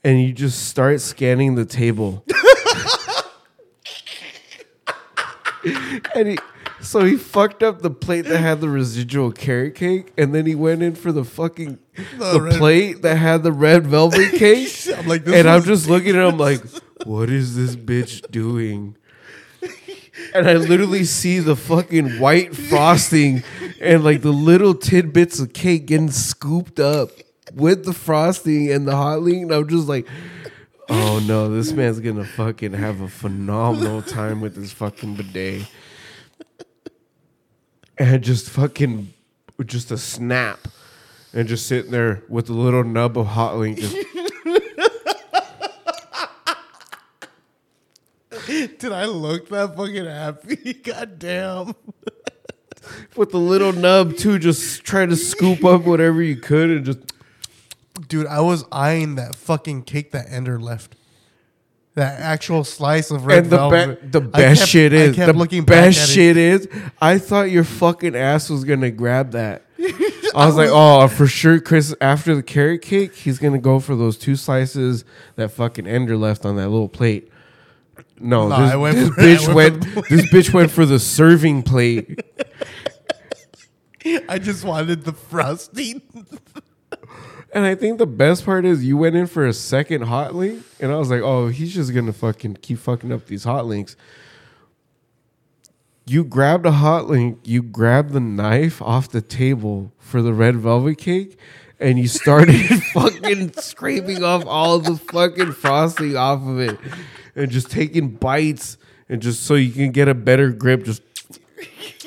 A: and you just start scanning the table. (laughs) and he, so he fucked up the plate that had the residual carrot cake, and then he went in for the fucking
C: The
A: the, plate that had the red velvet (laughs) cake.
C: I'm like, this
A: and I'm just looking at him like, (laughs) what is this bitch doing? And I literally see the fucking white frosting and like the little tidbits of cake getting scooped up with the frosting and the hot. And I'm just like, oh no, this man's gonna fucking have a phenomenal time with this fucking bidet. And just fucking, just a snap. And just sitting there with a little nub of hot link just
C: Did I look that fucking happy? (laughs) God damn.
A: with the little nub too, just trying to scoop up whatever you could and just
C: Dude, I was eyeing that fucking cake that Ender left. That actual slice of red
A: and the
C: velvet.
A: be- the best
C: kept-
A: shit
C: I
A: is
C: kept
A: the
C: looking back
A: best shit is I thought your fucking ass was gonna grab that. (laughs) I was like, oh, for sure, Chris. After the carrot cake, he's gonna go for those two slices that fucking Ender left on that little plate. No,
C: No,
A: this,
C: I went
A: this
C: for- I
A: bitch
C: went for
A: went. this bitch went for the serving plate. (laughs)
C: I just wanted the frosting. (laughs)
A: And I think the best part is you went in for a second hot link, and I was like, oh, he's just gonna fucking keep fucking up these hot links. You grabbed a hot link, you grabbed the knife off the table for the red velvet cake, and you started (laughs) fucking scraping off all the fucking frosting off of it, and just taking bites, and just so you can get a better grip, just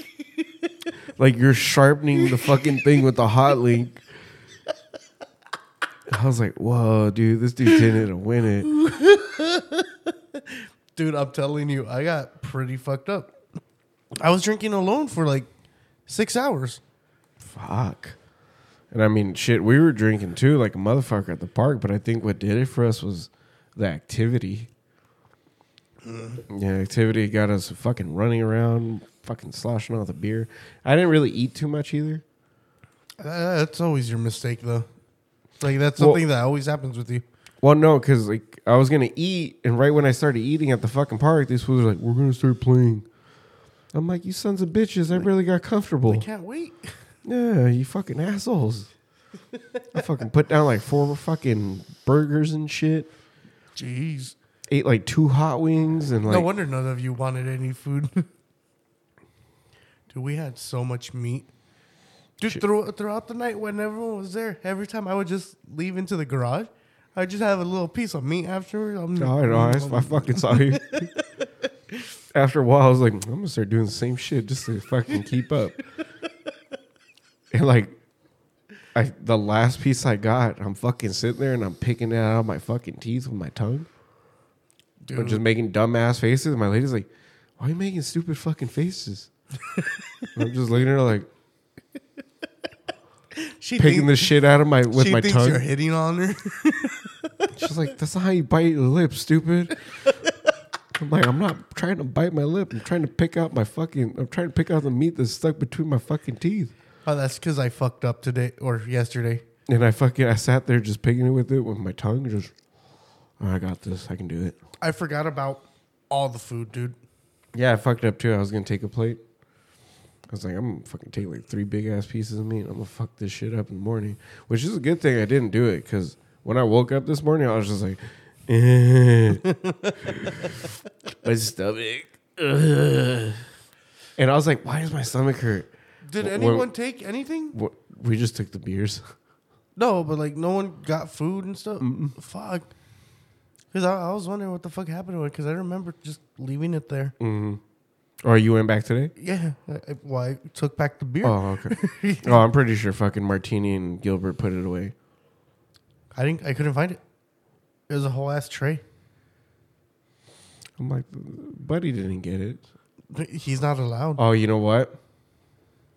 A: (laughs) like you're sharpening the fucking thing with the hot link. I was like, whoa, dude, this dude didn't win it. (laughs)
C: Dude, I'm telling you, I got pretty fucked up. I was drinking alone for like six hours.
A: Fuck. And I mean, shit, we were drinking too, like a motherfucker at the park. But I think what did it for us was the activity. Yeah, activity got us fucking running around, fucking sloshing all the beer. I didn't really eat too much either.
C: Uh, that's always your mistake, though. Like that's
A: Well-
C: something that always happens with you.
A: Well, no, because like I was gonna eat, and right when I started eating at the fucking park, these fools were like, "We're gonna start playing." I'm like, "You sons of bitches! I barely got comfortable."
C: I can't wait. (laughs)
A: Yeah, you fucking assholes. I fucking put down like four fucking burgers and shit.
C: Jeez.
A: Ate like two hot wings and like
C: no wonder none of you wanted any food. (laughs) Dude, we had so much meat. Dude, through, throughout the night when everyone was there, every time I would just leave into the garage, I'd just have a little piece of meat afterwards. I'm,
A: Oh, I know. I, I fucking saw you. (laughs) After a while, I was like, I'm gonna start doing the same shit just to fucking keep up. (laughs) And like, I the last piece I got, I'm fucking sitting there and I'm picking it out of my fucking teeth with my tongue. I'm just making dumbass faces. And my lady's like, "Why are you making stupid fucking faces?" (laughs) I'm just looking at her like
C: she
A: picking
C: think-
A: the shit out of my with
C: she
A: my
C: thinks you're hitting on her.
A: She's like, "That's not how you bite your lip, stupid." I'm like, I'm not trying to bite my lip. I'm trying to pick out my fucking. I'm trying to pick out the meat that's stuck between my fucking teeth.
C: oh, that's because I fucked up today or yesterday.
A: And I fucking, I sat there just picking it with it with my tongue. Just, "Oh, I got this. I can do it.
C: I forgot about all the food, dude.
A: Yeah, I fucked up too. I was gonna take a plate. I was like, I'm gonna fucking take like three big ass pieces of meat. I'm gonna fuck this shit up in the morning, which is a good thing I didn't do it because when I woke up this morning, I was just like, eh. (laughs) my stomach, ugh. and I was like, why does my stomach hurt?
C: Did anyone
A: when-
C: take anything?
A: What, we just took the beers.
C: No, but like no one got food and stuff. Fuck. Because I, I was wondering what the fuck happened to it. Because I remember just leaving it there.
A: hmm Or you went back today?
C: Yeah. I, well, I took back the beer.
A: Oh, okay. (laughs) oh, I'm pretty sure fucking Martini and Gilbert put it away.
C: I didn't. I couldn't find it. It was a whole ass tray.
A: I'm like, Buddy didn't get it.
C: He's not allowed.
A: Oh, you know what?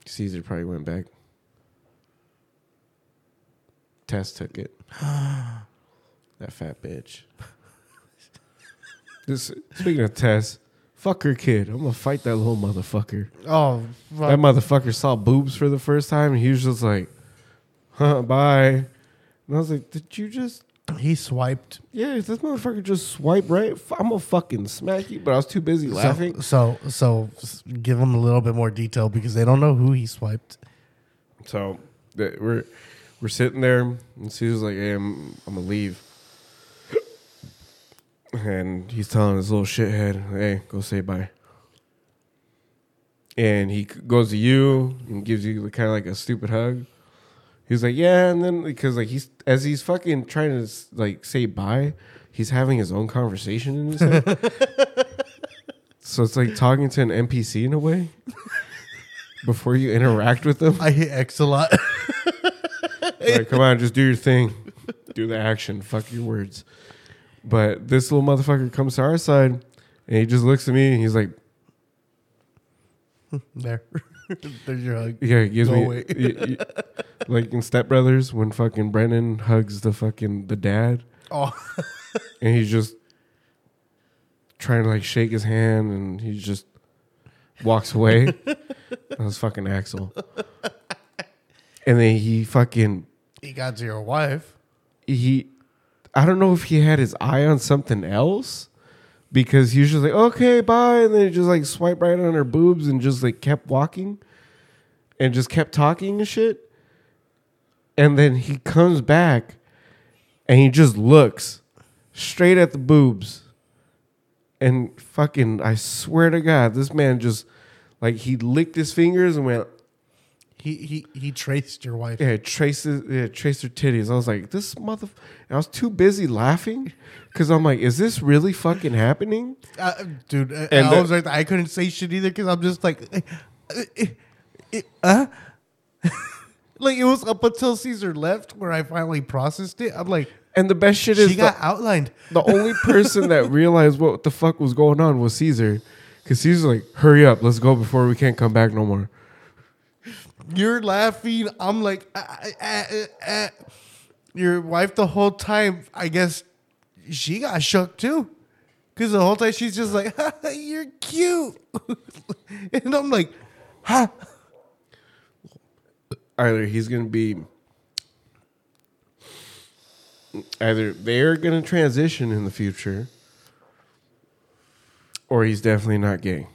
A: Caesar probably went back. Tess took it. (gasps) that fat bitch. (laughs) This speaking of Tess, fuck her kid. I'm gonna fight that little motherfucker.
C: Oh, fuck.
A: That motherfucker saw boobs for the first time, and he was just like, "Huh, bye." And I was like, "Did you just?"
C: he swiped.
A: Yeah, if this motherfucker just swipe right, I'm gonna fucking smack you. But I was too busy laughing.
C: So, so, so give them a little bit more detail because they don't know who he swiped.
A: So we're we're sitting there, and Caesar's like, "Hey, I'm I'm gonna leave," and he's telling his little shithead, "Hey, go say bye." And he goes to you and gives you kind of like a stupid hug. He's like, "Yeah," and then because like he's as he's fucking trying to like say bye, he's having his own conversation in his head. (laughs) so it's like talking to an NPC in a way. Before you interact with them,
C: I hit X a lot.
A: like, come on, just do your thing. Do the action. Fuck your words. But this little motherfucker comes to our side and he just looks at me and he's like, (laughs)
C: there, (laughs) there's your hug.
A: Yeah, he gives
C: Go
A: me
C: away.
A: y- y- like in Step Brothers when fucking Brennan hugs the fucking the dad
C: Oh, (laughs)
A: and he's just trying to like shake his hand and he just walks away. that was fucking Axel. And then he fucking
C: he got to your wife.
A: he I don't know if he had his eye on something else because he was just like, okay, bye. And then he just like swiped right on her boobs and just like kept walking and just kept talking and shit. And then he comes back and he just looks straight at the boobs. And fucking, I swear to God, this man just like he licked his fingers and went,
C: He he he traced your wife.
A: yeah, traces, yeah, traced her titties. I was like, this mother. I was too busy laughing because I'm like, is this really fucking happening?
C: Uh, dude, uh,
A: And
C: I
A: the-
C: was like, I couldn't say shit either because I'm just like, uh, uh, uh, uh? like it was up until Caesar left where I finally processed it. I'm like,
A: And the best shit is
C: she
A: the,
C: got outlined.
A: the only (laughs) person that realized what the fuck was going on was Caesar, because Caesar's like, hurry up, let's go before we can't come back no more.
C: You're laughing. I'm like, uh, uh, uh, uh. your wife the whole time. I guess she got shook too, because the whole time she's just like, (laughs) "You're cute," (laughs) and I'm like, "Huh."
A: Either he's gonna be, either they're gonna transition in the future, or he's definitely not gay.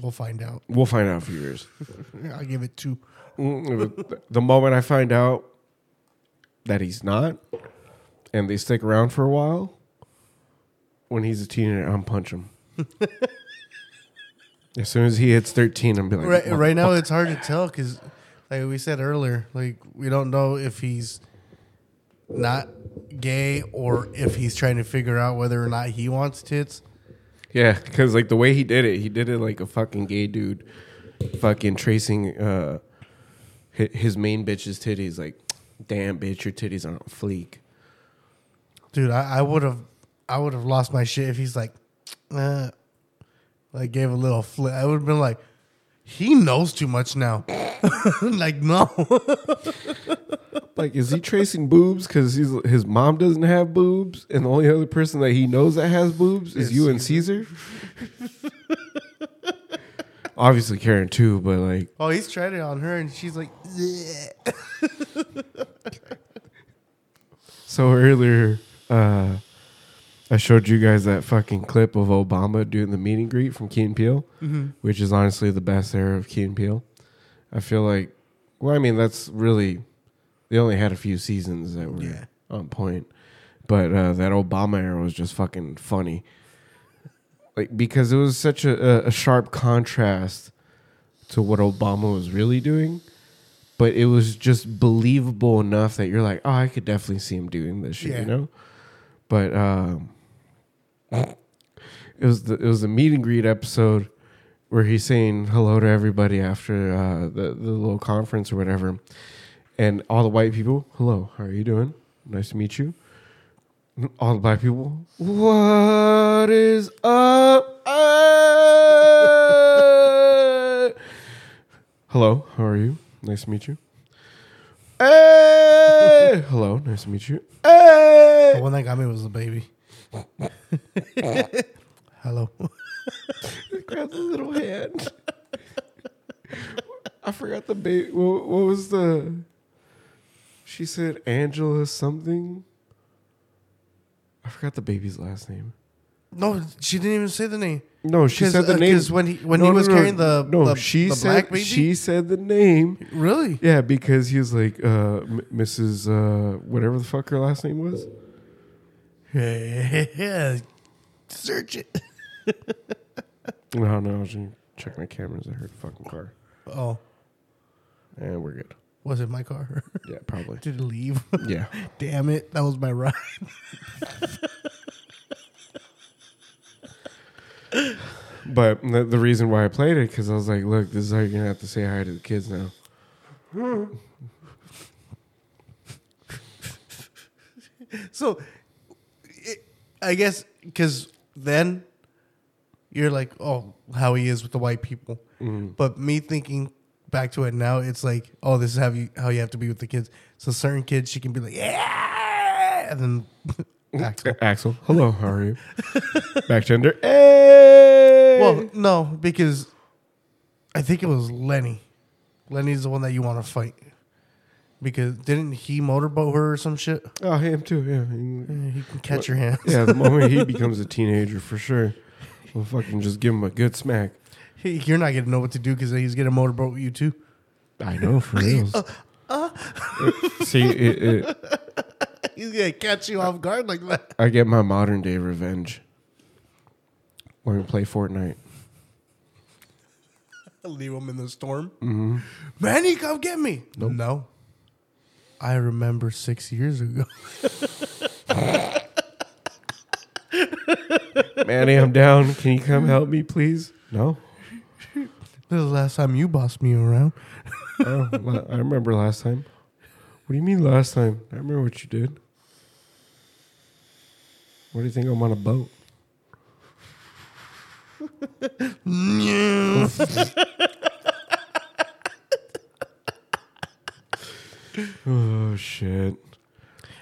C: We'll find out.
A: We'll find out few years. (laughs)
C: I'll give it two.
A: Mm, the moment I find out that he's not, and they stick around for a while, when he's a teenager, I'm punch him. (laughs) as soon as he hits 13, I'm be like,
C: Right, right now it's hard to tell because, like we said earlier, like we don't know if he's not gay or if he's trying to figure out whether or not he wants tits.
A: Yeah, because like the way he did it, he did it like a fucking gay dude, fucking tracing uh, his main bitch's titties. Like, damn, bitch, your titties are on fleek.
C: Dude, I, I would have, I would have lost my shit if he's like, uh, like gave a little flip. I would have been like, he knows too much now. (laughs) like no, (laughs)
A: Like, is he tracing boobs because his mom doesn't have boobs, and the only other person that he knows that has boobs is
C: Is
A: you and Caesar? Obviously, Karen too, but like,
C: oh he's tried it on her and she's like,
A: so earlier, uh, I showed you guys that fucking clip of Obama doing the meet and greet from Key and Peele, which is honestly the best era of Key and Peele. I feel like, well, I mean, that's really they only had a few seasons that were
C: Yeah.
A: on point, but uh, that Obama era was just fucking funny, like because it was such a, a, sharp contrast to what Obama was really doing. But it was just believable enough that you're like, oh, I could definitely see him doing this shit,
C: Yeah.
A: you know. But um, it was the it was the meet and greet episode where he's saying hello to everybody after uh, the the little conference or whatever, and all the white people, hello, how are you doing? Nice to meet you. All the black people, what is up? Hey! Hello, how are you? Nice to meet you. Hey! Hello, nice to meet you.
C: Eh?
A: the
C: one that got me was the baby. (laughs) Hello. (laughs)
A: grab the little hand. I forgot the baby. What, what was the? She said Angela something. I forgot the baby's last name.
C: no, she didn't even say the name.
A: No, she said the
C: uh,
A: name
C: 'cause when he- when
A: No,
C: he was
A: no,
C: carrying the-
A: no.
C: the-
A: she
C: the
A: said
C: black baby?
A: she said the name.
C: Really?
A: Yeah, because he was like uh, M- Mrs. Uh, whatever the fuck her last name was. (laughs)
C: Yeah. Search it. (laughs)
A: No, no, I was gonna check my cameras. I heard a fucking car,
C: Oh,
A: and we're good.
C: Was it my car? (laughs)
A: Yeah, probably.
C: Did it leave? (laughs)
A: Yeah.
C: Damn it. That was my ride. (laughs)
A: But the, the reason why I played it because I was like, look, this is how you're gonna have to say hi to the kids now.
C: So, it, I guess because then you're like, oh, how he is with the white people. Mm-hmm. But me thinking back to it now, it's like, oh, this is how you how you have to be with the kids. So certain kids, she can be like, yeah, and then (laughs) Axel.
A: Axel, hello, how are you? (laughs) Back gender. Hey.
C: Well, no, because I think it was Lenny. Lenny's the one that you want to fight. Because didn't he motorboat her or some shit?
A: oh, him too. Yeah. He-
C: He can catch your hands.
A: yeah. The moment he (laughs) becomes a teenager, for sure, we'll fucking just give him a good smack.
C: He- You're not gonna know what to do because he's gonna motorboat you too.
A: I know for real. (laughs) (laughs) See, it, it, (laughs)
C: He's gonna catch you off guard like that.
A: I get my modern day revenge when we play Fortnite.
C: Leave him in the storm. Mm-hmm. Manny, come get me. No. I remember six years ago.
A: Manny, I'm down. Can you come help me, please? No.
C: This is the last time you bossed me around. (laughs)
A: Oh, I remember last time. What do you mean last time? I remember what you did. What do you think? I'm on a boat. (laughs) oh shit!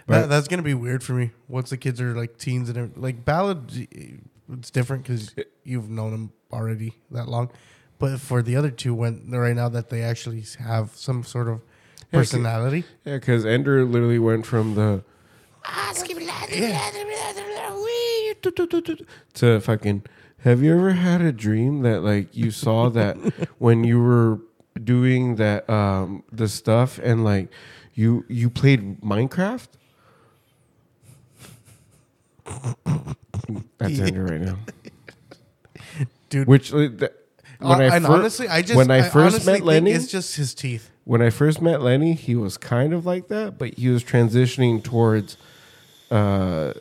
C: That, that's gonna be weird for me. Once the kids are like teens and everything. like ballad, it's different because you've known them already that long. But for the other two, when right now that they actually have some sort of personality,
A: Yeah, because Ender literally went from the (laughs) to fucking. Have you ever had a dream that like you saw that (laughs) when you were doing that um the stuff and like you you played Minecraft? That's (laughs) Ender right now.
C: dude.
A: Which uh, th- when
C: Uh,
A: I
C: and
A: fir-
C: honestly, I just
A: when I first
C: honestly
A: met Lenny,
C: it's just his teeth.
A: when I first met Lenny, he was kind of like that, but he was transitioning towards. Uh,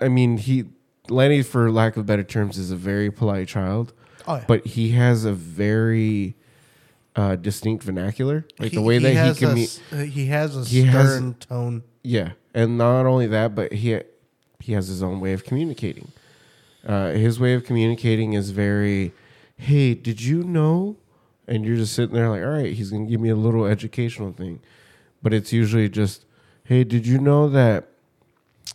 A: I mean, he Lenny, for lack of better terms, is a very polite child,
C: Oh yeah,
A: but he has a very uh, distinct vernacular, like the
C: He-
A: way that he
C: has a
A: can.
C: uh, he has a
A: he has-
C: stern tone.
A: Yeah, and not only that, but he he has his own way of communicating. Uh, his way of communicating is very, "Hey, did you know?" And you're just sitting there like, "All right, he's gonna give me a little educational thing," but it's usually just, "Hey, did you know that?" (tsk)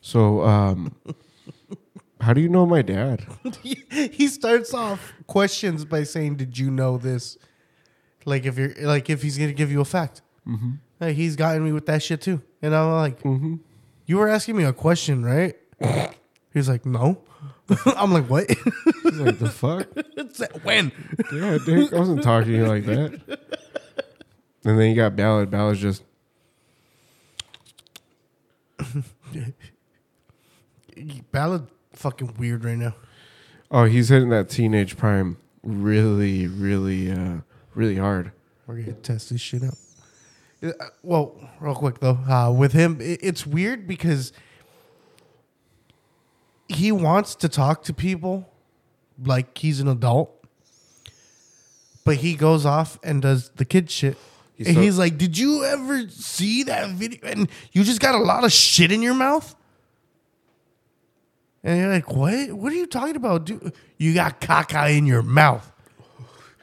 A: So, um, (laughs) how do you know my dad? (laughs)
C: he starts off questions by saying, "Did you know this?" Like if you're like if he's gonna give you a fact. Hey, he's gotten me with that shit too, and I'm like, "You were asking me a question, right?" (laughs) he's like, "No." (laughs) I'm like, "What?"
A: He's like, "The fuck." (laughs)
C: When?
A: Yeah, Dick, I wasn't talking to you like that. And then you got Ballard. Ballard's just, (laughs)
C: Ballad fucking weird right now.
A: oh, he's hitting that teenage prime really, really, uh, really hard.
C: We're gonna test this shit out. Uh, Well, real quick though, uh, with him, it, it's weird because he wants to talk to people like he's an adult, but he goes off and does the kid shit.
A: He's
C: and
A: so-
C: he's like, "Did you ever see that video? And you just got a lot of shit in your mouth." And you're like, "What? What are you talking about, dude? You got caca in your mouth."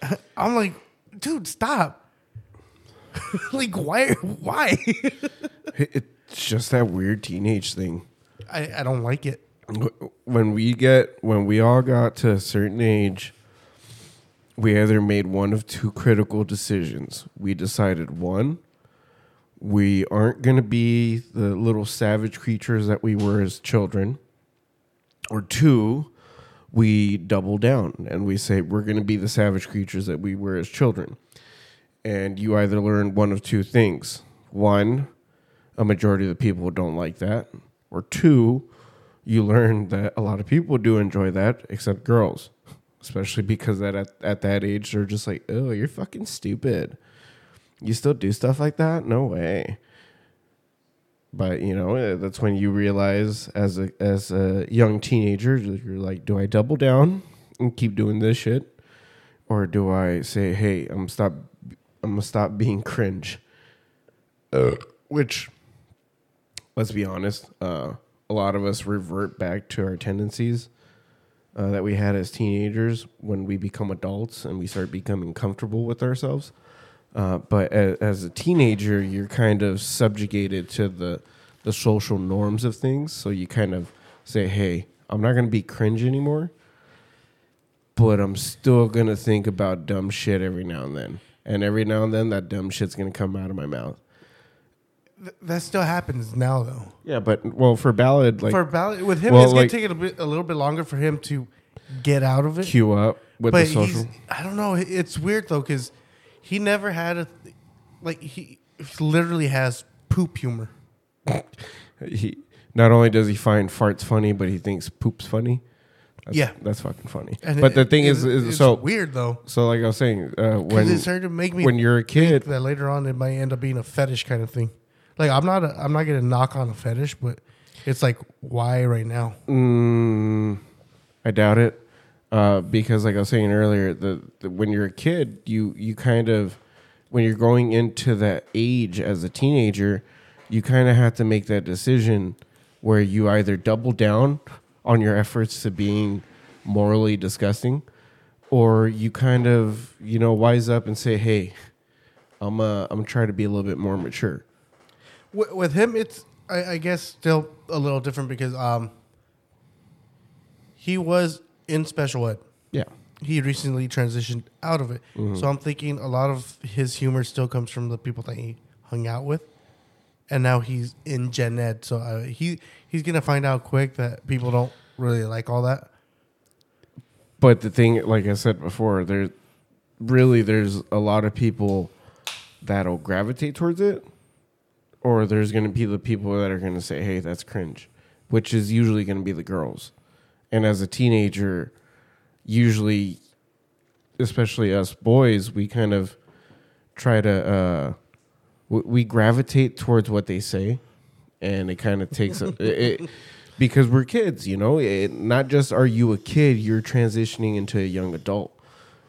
C: (laughs) I'm like, dude, stop. (laughs) like, why? Why? (laughs)
A: It's just that weird teenage thing.
C: I, I don't like it.
A: When we get when we all got to a certain age we either made one of two critical decisions. We decided one we aren't going to be the little savage creatures that we were as children or two we double down and we say we're going to be the savage creatures that we were as children. And you either learn one of two things. One a majority of the people don't like that. Or two you learn that a lot of people do enjoy that, except girls, especially because that at, at that age they're just like, oh, you're fucking stupid. You still do stuff like that? No way. But you know eh, that's when you realize as a as a young teenager, you're like, do I double down and keep doing this shit, or do I say, hey, I'm stop, I'm gonna stop being cringe. Uh, which, let's be honest, uh, a lot of us revert back to our tendencies uh, that we had as teenagers when we become adults and we start becoming comfortable with ourselves. Uh, but as, as, a teenager, you're kind of subjugated to the the social norms of things. So you kind of say, "Hey, I'm not going to be cringe anymore, but I'm still going to think about dumb shit every now and then." And every now and then, that dumb shit's going to come out of my mouth.
C: Th- that still happens now, though.
A: Yeah, but well, for ballad, like
C: for ballad with him,
A: well,
C: it's
A: like-
C: gonna take a, bit, a little bit longer for him to get out of it.
A: queue up with
C: but
A: the social.
C: I don't know. It's weird though because he never had a like he literally has poop humor. (laughs)
A: he not only does he find farts funny, but he thinks poop's funny. That's,
C: Yeah.
A: that's fucking funny.
C: And
A: but
C: it-
A: the thing is,
C: it-
A: is
C: it's
A: so
C: weird though.
A: so like I was saying, uh,
C: When
A: when
C: it started to make me
A: when you're a kid,
C: that later on it might end up being a fetish kind of thing. Like I'm not I'm not gonna knock on a fetish, but it's like why right now?
A: mm, I doubt it, uh, because like I was saying earlier, the, the when you're a kid, you you kind of when you're going into that age as a teenager, you kind of have to make that decision where you either double down on your efforts to being morally disgusting, or you kind of you know wise up and say, hey, I'm uh, I'm trying to be a little bit more mature.
C: With, with him, it's I, I guess still a little different because um he was in special ed.
A: Yeah.
C: He recently transitioned out of it,
A: Mm-hmm.
C: so I'm thinking a lot of his humor still comes from the people that he hung out with, and now he's in gen ed. So uh, he he's gonna find out quick that people don't really like all that.
A: But the thing, like I said before, there really there's a lot of people that'll gravitate towards it, or there's going to be the people that are going to say, "Hey, that's cringe," which is usually going to be the girls. And as a teenager, usually, especially us boys, we kind of try to uh, we, we gravitate towards what they say, and it kind of takes a, it, it- because we're kids, you know. It, not just are you a kid, you're transitioning into a young adult.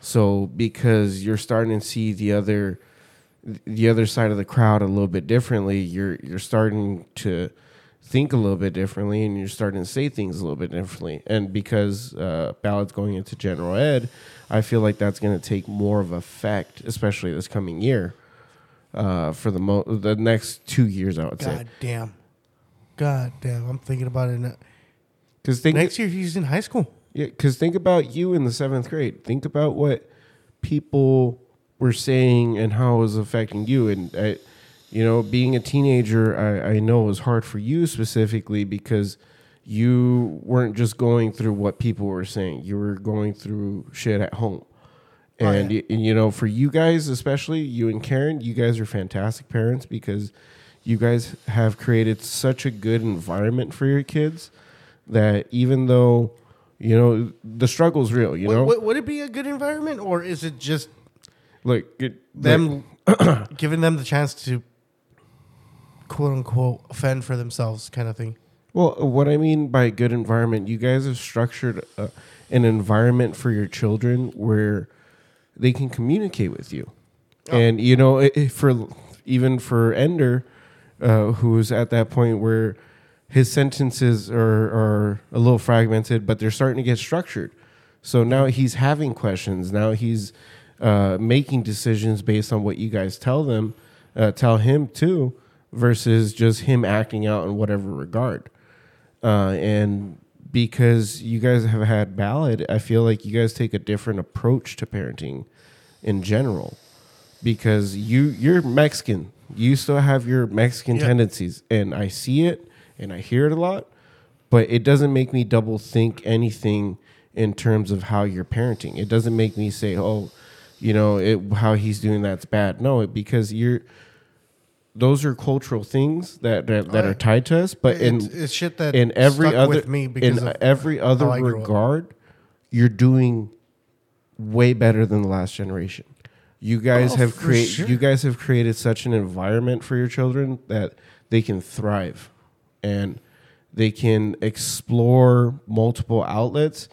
A: So because you're starting to see the other the other side of the crowd a little bit differently, you're you're starting to think a little bit differently, and you're starting to say things a little bit differently. And because uh, ballots going into general ed, I feel like that's going to take more of effect, especially this coming year. Uh, for the mo- the next two years, I would say.
C: God damn, God damn, I'm thinking about it now.
A: Because think
C: Next year he's in high school.
A: Yeah, because think about you in the seventh grade. Think about what people were saying and how it was affecting you. And I, you know, being a teenager, I, I know it was hard for you specifically because you weren't just going through what people were saying. You were going through shit at home.
C: Oh,
A: And,
C: yeah.
A: y- and you know, for you guys, especially you and Karen, you guys are fantastic parents because you guys have created such a good environment for your kids that even though you know the struggle's real, you know,
C: would it be a good environment, or is it just
A: like it,
C: them (coughs) giving them the chance to quote unquote offend for themselves, kind of thing?
A: Well, what I mean by good environment, you guys have structured uh, an environment for your children where they can communicate with you, and you know, i i- for even for Ender, uh, who's at that point where his sentences are are a little fragmented, but they're starting to get structured. So now he's having questions. Now he's uh, making decisions based on what you guys tell them, uh, tell him too, versus just him acting out in whatever regard. Uh, and because you guys have had ballot, I feel like you guys take a different approach to parenting in general. Because you you're Mexican. You still have your Mexican
C: Yeah.
A: tendencies. And I see it and I hear it a lot, but it doesn't make me double think anything in terms of how you're parenting. It doesn't make me say, "Oh, you know, it, how he's doing that's bad." No, it, because you're those are cultural things that that, that are tied to us, but in
C: it's, it's shit that
A: in every other
C: with me because
A: in every other
C: how I grew up.
A: regard, you're doing way better than the last generation. You guys
C: Oh,
A: have created
C: sure.
A: you guys have created such an environment for your children that they can thrive and they can explore multiple outlets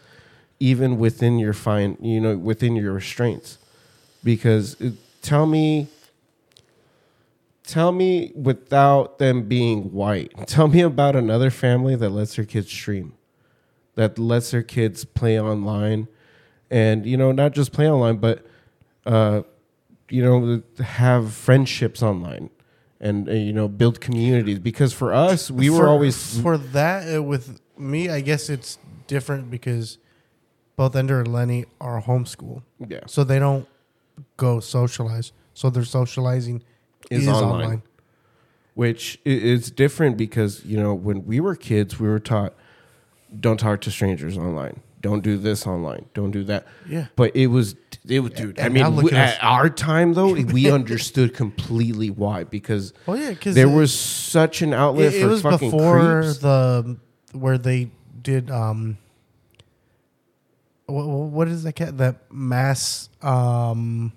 A: even within your fine you know within your restraints because it, tell me tell me without them being white. (laughs) Tell me about another family that lets their kids stream that lets their kids play online. And you know not just play online but uh you know have friendships online and uh, you know build communities. Because for us we were always
C: for that uh, with me. I guess it's different because both Ender and Lenny are homeschool,
A: yeah.
C: So they don't go socialize. So their socializing
A: Is
C: is,
A: online.
C: online.
A: which is different because you know when we were kids we were taught don't talk to strangers online don't do this online don't do that
C: Yeah.
A: but it was it was dude i
C: And now
A: mean we-
C: at
A: at our time though (laughs) we understood completely why because
C: Oh yeah, because
A: there was such an outlet
C: it, it was
A: fucking
C: before
A: creeps.
C: the where they did um what, what is that cat that mass um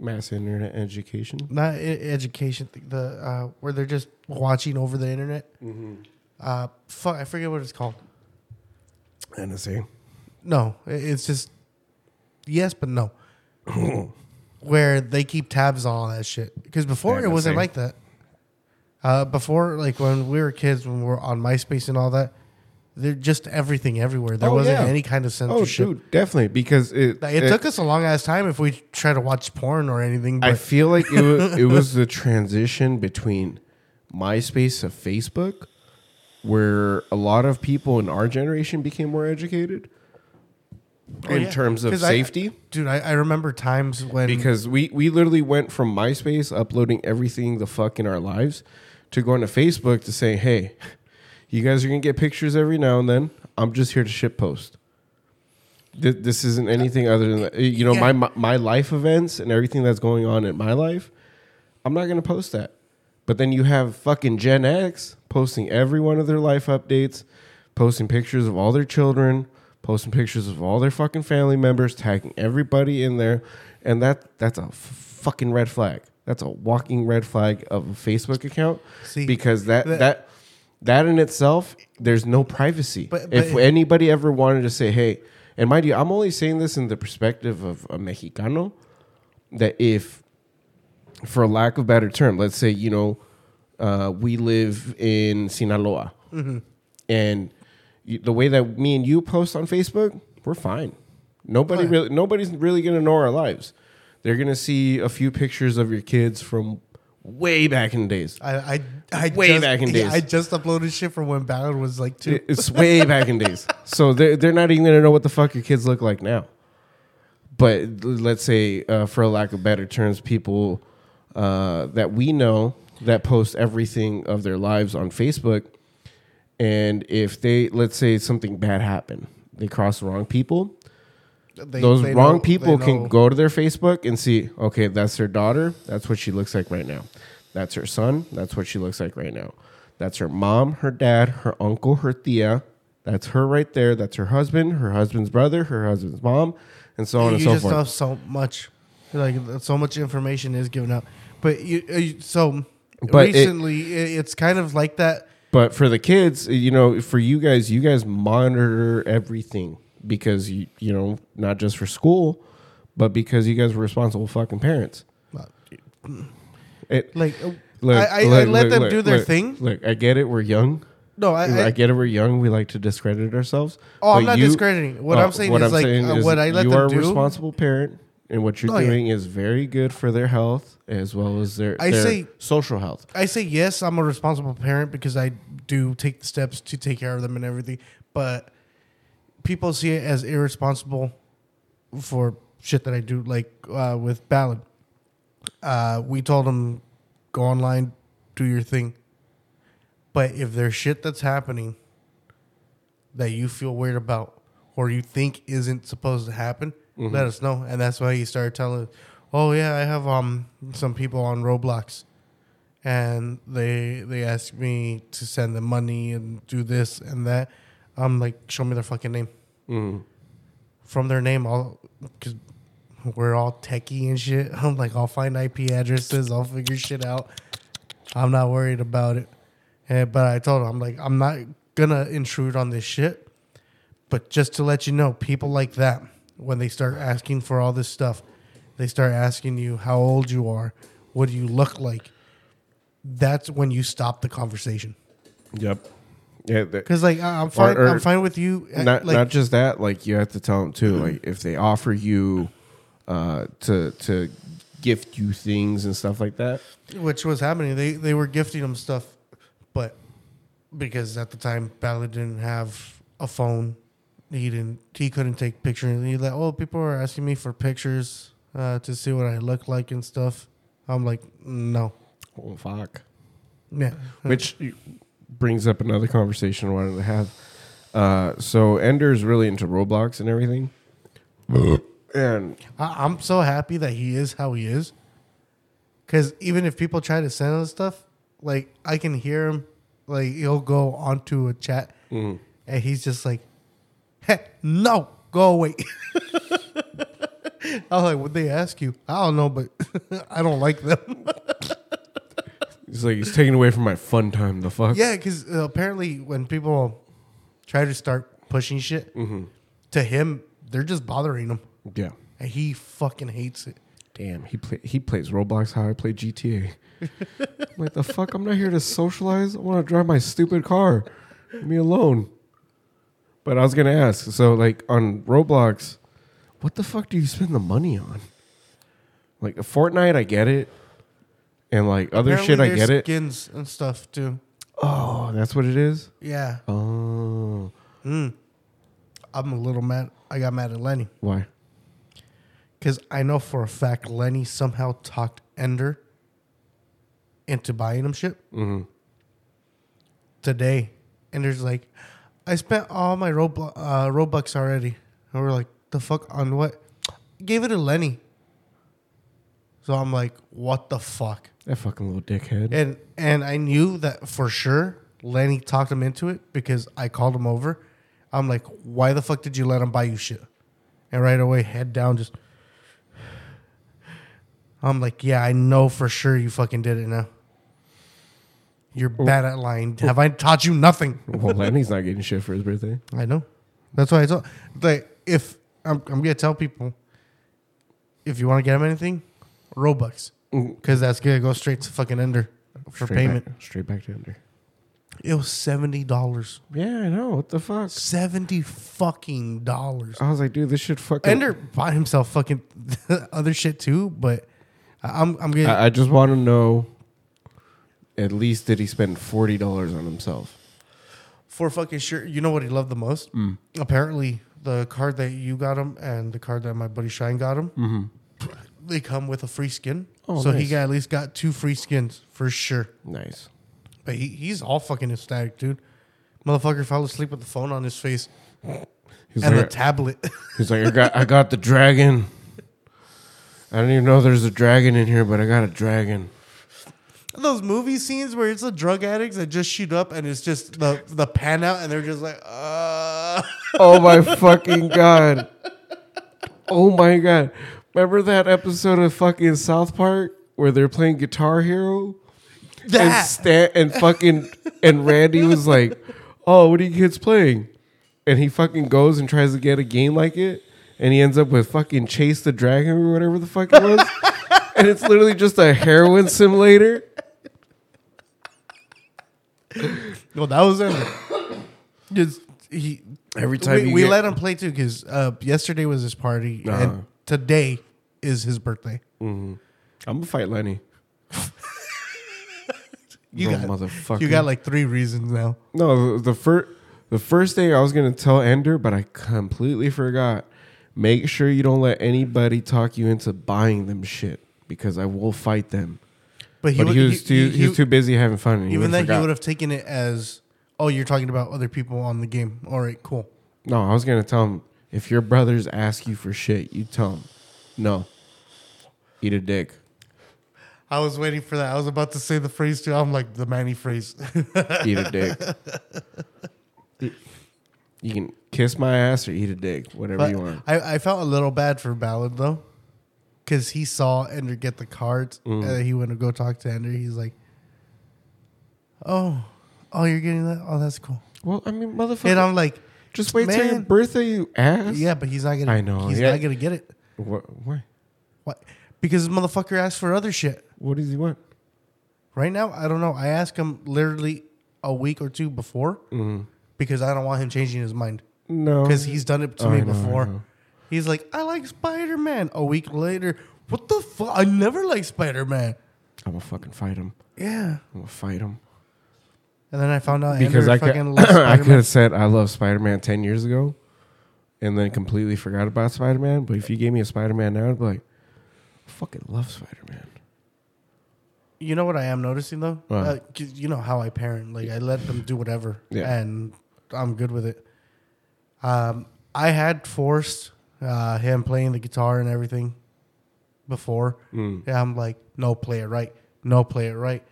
A: mass internet education?
C: not e- education the uh where they're just watching over the internet?
A: Mm-hmm.
C: uh fuck i forget what it's called.
A: Nsa
C: no i- it's just yes but no. (coughs) Where they keep tabs on all that shit. Because before it wasn't
A: NSA.
C: like that. Uh before like when we were kids when we were on myspace and all that they're just everything everywhere there
A: Oh,
C: wasn't
A: yeah.
C: any kind of censorship.
A: oh dude definitely because it
C: Like, it, took us a long ass time if we try to watch porn or anything
A: I feel like it was, (laughs) it was the transition between MySpace to Facebook, where a lot of people in our generation became more educated
C: Oh,
A: in
C: yeah.
A: terms of
C: 'Cause I-
A: safety.
C: dude I, I remember times when
A: because we, we literally went from MySpace uploading everything the fuck in our lives to going to Facebook to say, hey, you guys are going to get pictures every now and then. I'm just here to ship post. Th- This isn't anything other than that. You know,
C: Yeah.
A: my my life events and everything that's going on in my life. I'm not going to post that. But then you have fucking Gen X posting every one of their life updates, posting pictures of all their children, posting pictures of all their fucking family members, tagging everybody in there, and that that's a f- fucking red flag. That's a walking red flag of a Facebook account
C: See,
A: because that
C: that-
A: that that in itself, there's no privacy.
C: But-
A: if
C: but-
A: anybody ever wanted to say, "Hey," and mind you, I'm only saying this in the perspective of a Mexicano, that if for lack of better term, let's say you know uh, we live in Sinaloa, and you, the way that me and you post on Facebook, we're fine. Nobody
C: yeah.
A: really, nobody's really gonna know our lives. They're gonna see a few pictures of your kids from way back in the days.
C: I I, I
A: Way
C: just,
A: back in
C: yeah,
A: days.
C: I just uploaded shit from when Ballard was like two.
A: It's way back in days. (laughs) So they're, they're not even going to know what the fuck your kids look like now. But let's say, uh, for a lack of better terms, people uh, that we know that post everything of their lives on Facebook. And if they, let's say something bad happened, they cross the wrong people,
C: They-
A: those
C: they
A: wrong
C: know-
A: people can go to their Facebook and see, okay, that's their daughter. That's what she looks like right now. That's her son. That's what she looks like right now. That's her mom, her dad, her uncle, her tia. That's her right there. That's her husband, her husband's brother, her husband's mom, and so on
C: you
A: and so
C: just
A: forth.
C: know so much, like so much information is given out. But you, uh, so
A: But
C: recently, it, it's kind of like that.
A: But for the kids, you know, for you guys, you guys monitor everything because you, you know, not just for school, but because you guys were responsible fucking parents. It,
C: Like uh,
A: Look,
C: I, I, I let
A: look,
C: them
A: look,
C: do their
A: look,
C: thing.
A: Look, I get it. We're young.
C: No, I,
A: I, get it. We're young. We like to discredit ourselves.
C: Oh, I'm not
A: you-
C: discrediting. What
A: uh,
C: I'm saying is, like, uh, what I let
A: you
C: them
A: are a
C: do-
A: responsible parent, and what you're
C: yeah.
A: doing is very good for their health as well as their,
C: I
A: their
C: say-
A: social health.
C: I say yes, I'm a responsible parent because I do take the steps to take care of them and everything. But people see it as irresponsible for shit that I do, like uh, with Ballad. Uh, we told them, go online, do your thing. But if there's shit that's happening that you feel weird about or you think isn't supposed to happen, let us know. And that's why he started telling, "Oh yeah, I have um some people on Roblox, and they they ask me to send them money and do this and that." I'm like, "Show me their fucking name."
A: Mm.
C: From their name, I'll because we're all techie and shit. (laughs) I'm like, I'll find IP addresses. I'll figure shit out. I'm not worried about it. And, but I told him, I'm like, I'm not gonna intrude on this shit. But just to let you know, people like that, when they start asking for all this stuff, they start asking you how old you are, what do you look like. That's when you stop the conversation.
A: Yep. Yeah.
C: Because like I'm fine,
A: or-
C: I'm fine with you. uh,
A: not
C: like,
A: not just that. Like you have to tell them too. Like if they offer you uh, to to gift you things and stuff like that.
C: which was happening. They they were gifting them stuff, but because at the time Ballard didn't have a phone, he didn't he couldn't take pictures. He like, oh, people are asking me for pictures uh, to see what I look like and stuff. I'm like, no,
A: Oh fuck.
C: yeah,
A: Which brings up another conversation I wanted to have. Uh, so Ender's really into Roblox and everything. and
C: I, I'm so happy that he is how he is. Because even if people try to send us stuff, like I can hear him, like he'll go onto a chat,
A: mm,
C: and he's just like, hey, "No, go away." (laughs) I was like, "What they ask you?" I don't know, but (laughs) I don't like them. (laughs)
A: he's like he's taking away from my fun time. The fuck.
C: yeah, because uh, apparently when people try to start pushing shit to him, they're just bothering him,
A: Yeah.
C: and he fucking hates it.
A: Damn, he play he plays Roblox how I play GTA. (laughs) I'm like the fuck, I'm not here to socialize. I want to drive my stupid car. Leave me alone. But I was gonna ask, so like on Roblox, what the fuck do you spend the money on? Like a Fortnite, I get it, and like other
C: Apparently
A: shit, I
C: there's
A: get it.
C: Skins and stuff too.
A: Oh, that's what it is.
C: Yeah,
A: Oh,
C: I'm a little mad. I got mad at Lenny.
A: why?
C: Because I know for a fact Lenny somehow talked Ender into buying him shit.
A: hmm
C: Today, Ender's like, I spent all my Roblo- uh, Robux already. And we're like, the fuck on what? Gave it to Lenny. So I'm like, what the fuck?
A: That fucking little dickhead.
C: And and I knew that for sure Lenny talked him into it because I called him over. I'm like, why the fuck did you let him buy you shit? And right away, head down, just. I'm like, yeah, I know for sure you fucking did it now. You're bad at lying. Have I taught you nothing?
A: well, Lenny's not getting shit for his birthday.
C: I know. That's why I told. Like, if I'm, I'm gonna tell people, if you want to get him anything, Robux, because that's gonna go straight to fucking Ender for
A: Straight
C: payment.
A: back, straight back to Ender.
C: It was seventy dollars.
A: Yeah, I know. What the fuck?
C: Seventy fucking dollars.
A: I was like, dude, this should fucking.
C: Ender bought himself fucking (laughs) other shit too, but I'm I'm getting
A: I, I just want to know. At least did he spend forty dollars on himself?
C: for fucking sure. You know what he loved the most?
A: Mm.
C: Apparently, the card that you got him and the card that my buddy Shine got him,
A: Mm-hmm.
C: They come with a free skin.
A: Oh,
C: so he got at least got two free skins for sure.
A: Nice.
C: But he, he's all fucking ecstatic, dude. Motherfucker fell asleep with the phone on his face
A: He's
C: and the tablet. (laughs)
A: he's like, I got, I got the dragon. I don't even know there's a dragon in here, but I got a dragon.
C: Those movie scenes where it's the drug addicts that just shoot up and it's just the the pan out and they're just like, uh
A: Oh my (laughs) fucking god! Oh my god! Remember that episode of fucking South Park where they're playing Guitar Hero? and. Stan and fucking and Randy was like, "Oh, what are you kids playing?" And he fucking goes and tries to get a game like it, and he ends up with fucking Chase the Dragon or whatever the fuck it was, (laughs) and it's literally just a heroin simulator.
C: Well, that was Ender. Just he
A: Every time
C: we, we
A: get-
C: let him play too because uh, yesterday was his party
A: Uh-huh.
C: and today is his birthday. Mm-hmm.
A: I'm gonna fight Lenny.
C: You
A: Little
C: got
A: motherfucker.
C: You got like three reasons now.
A: no the, the first The first thing I was gonna tell Ender, but I completely forgot. Make sure you don't let anybody talk you into buying them shit because I will fight them.
C: But
A: But
C: would-
A: he was too he, was too busy having fun. And
C: Even
A: would've
C: then, he would have taken it as, "Oh, you're talking about other people on the game." All right, cool.
A: No, I was gonna tell him if your brothers ask you for shit, you tell them, no, eat a dick.
C: I was waiting for that. I was about to say the phrase too. I'm like the Manny phrase.
A: Eat a dick. You can kiss my ass or eat a dick, whatever
C: But
A: you want.
C: I, I felt a little bad for Ballad though, because he saw Ender get the cards,
A: Mm.
C: and he went to go talk to Ender. He's like, "Oh, oh, you're getting that? Oh, that's cool."
A: Well, I mean, motherfucker,
C: And I'm like,
A: just wait till your birthday, you ass.
C: "Yeah, but he's not gonna.
A: I know,
C: He's
A: yeah.
C: not gonna get it.
A: What? Why?
C: What? Because this motherfucker asked for other shit.
A: What does he want?
C: Right now, I don't know. I asked him literally a week or two before
A: Mm.
C: because I don't want him changing his mind
A: No,
C: because he's done it to
A: Oh,
C: me
A: I know, I
C: before.
A: know.
C: He's like, I like Spider Man. A week later, what the fuck? I never liked Spider Man.
A: I'm gonna fucking fight him.
C: Yeah.
A: I'm gonna fight him
C: And then I found out
A: because
C: Ender
A: I could. (coughs) I could have said I love Spider Man ten years ago, and then completely forgot about Spider Man. But if you gave me a Spider Man now, I'd be like, I fucking love Spider Man.
C: You know what I am noticing though? Uh, you know how I parent. Like I let them do whatever,
A: Yeah.
C: and I'm good with it. Um, I had forced uh, him playing the guitar and everything before.
A: Mm.
C: Yeah, I'm like, no, play it right. No, play it right.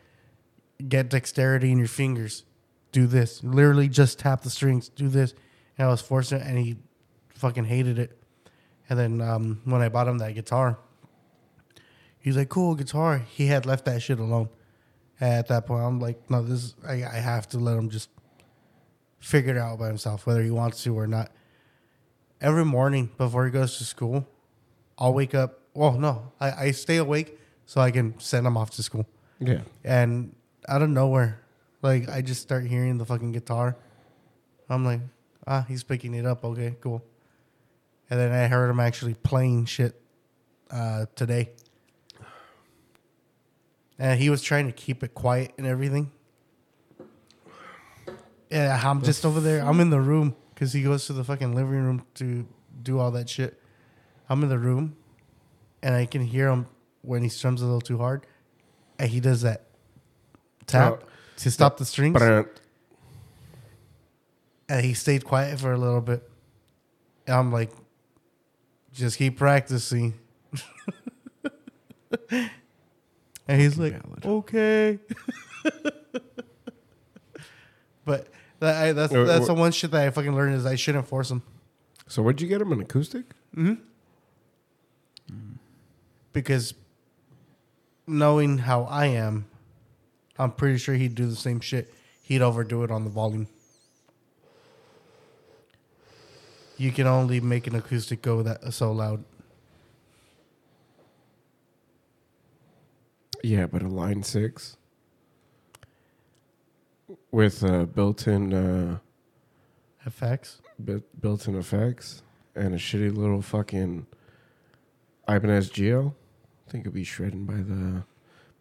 C: Get dexterity in your fingers. Do this. Literally, just tap the strings. Do this. And I was forcing it, and he fucking hated it. And then um, when I bought him that guitar, he's like, "Cool guitar." He had left that shit alone. At that point, I'm like, "No, this. I, I have to let him just figure it out by himself, whether he wants to or not." Every morning before he goes to school, I'll wake up. Well, no, I, I stay awake so I can send him off to school.
A: Yeah.
C: And out of nowhere, like I just start hearing the fucking guitar. I'm like, ah, he's picking it up. Okay, cool. And then I heard him actually playing shit uh, today. And he was trying to keep it quiet and everything. Yeah, I'm just over there. I'm in the room because he goes to the fucking living room to do all that shit. I'm in the room, and I can hear him when he strums a little too hard, and he does that tap
A: Oh.
C: to stop the strings. And he stayed quiet for a little bit. And I'm like, just keep practicing. (laughs) and he's like,
A: Valid.
C: okay. (laughs) but that, I, that's that's the one shit that I fucking learned is I shouldn't force him
A: so where'd you get him an acoustic? Mm-hmm.
C: because knowing how I am, I'm pretty sure he'd do the same shit. He'd overdo it on the volume. You can only make an acoustic go that so loud.
A: Yeah, but a line six with uh, built-in uh,
C: FX.
A: bu- built-in effects and a shitty little fucking Ibanez GIO. I think it'd be shredding by the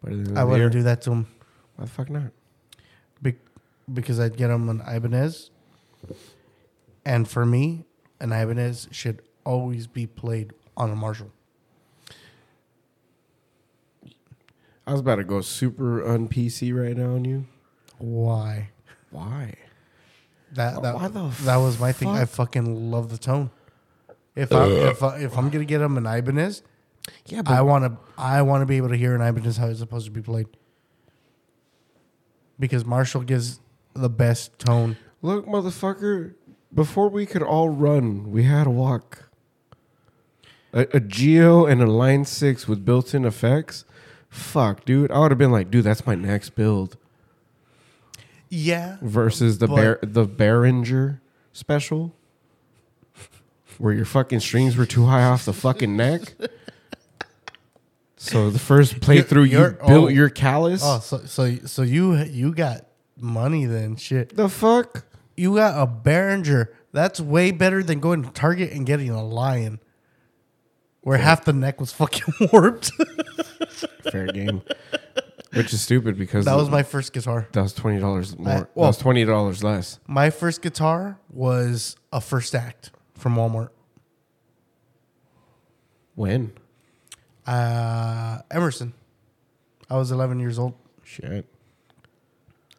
A: by the end of
C: I wouldn't do that to him
A: Why the fuck not?
C: be- because I'd get him an Ibanez. And for me, an Ibanez should always be played on a Marshall.
A: I was about to go super un PC right now on you.
C: Why?
A: Why?
C: That that,
A: Why the
C: that was my thing. I fucking love the tone. If I if I, if I'm gonna get him an Ibanez,
A: Yeah,
C: I want to I want to be able to hear an Ibanez how it's supposed to be played. Because Marshall gives the best tone.
A: look, motherfucker. Before we could all run, we had to walk. A, a GIO and a Line Six with built-in effects. Fuck, dude. I would have been like, dude, that's my next build.
C: Yeah,
A: versus the Bear, the Behringer special, where your fucking strings were too high off the fucking neck. So the first (laughs) playthrough, you built
C: oh.
A: your callus.
C: Oh, so so so you you got money then? Shit,
A: The fuck?
C: You got a Behringer. That's way better than going to Target and getting a Lyon, where half the neck was fucking (laughs) warped.
A: Fair game. which is stupid because
C: That was my first guitar.
A: that was twenty dollars more. that
C: well-
A: was twenty dollars less.
C: My first guitar was a first act from Walmart.
A: When?
C: Uh, Emerson. I was 11 years old.
A: Shit.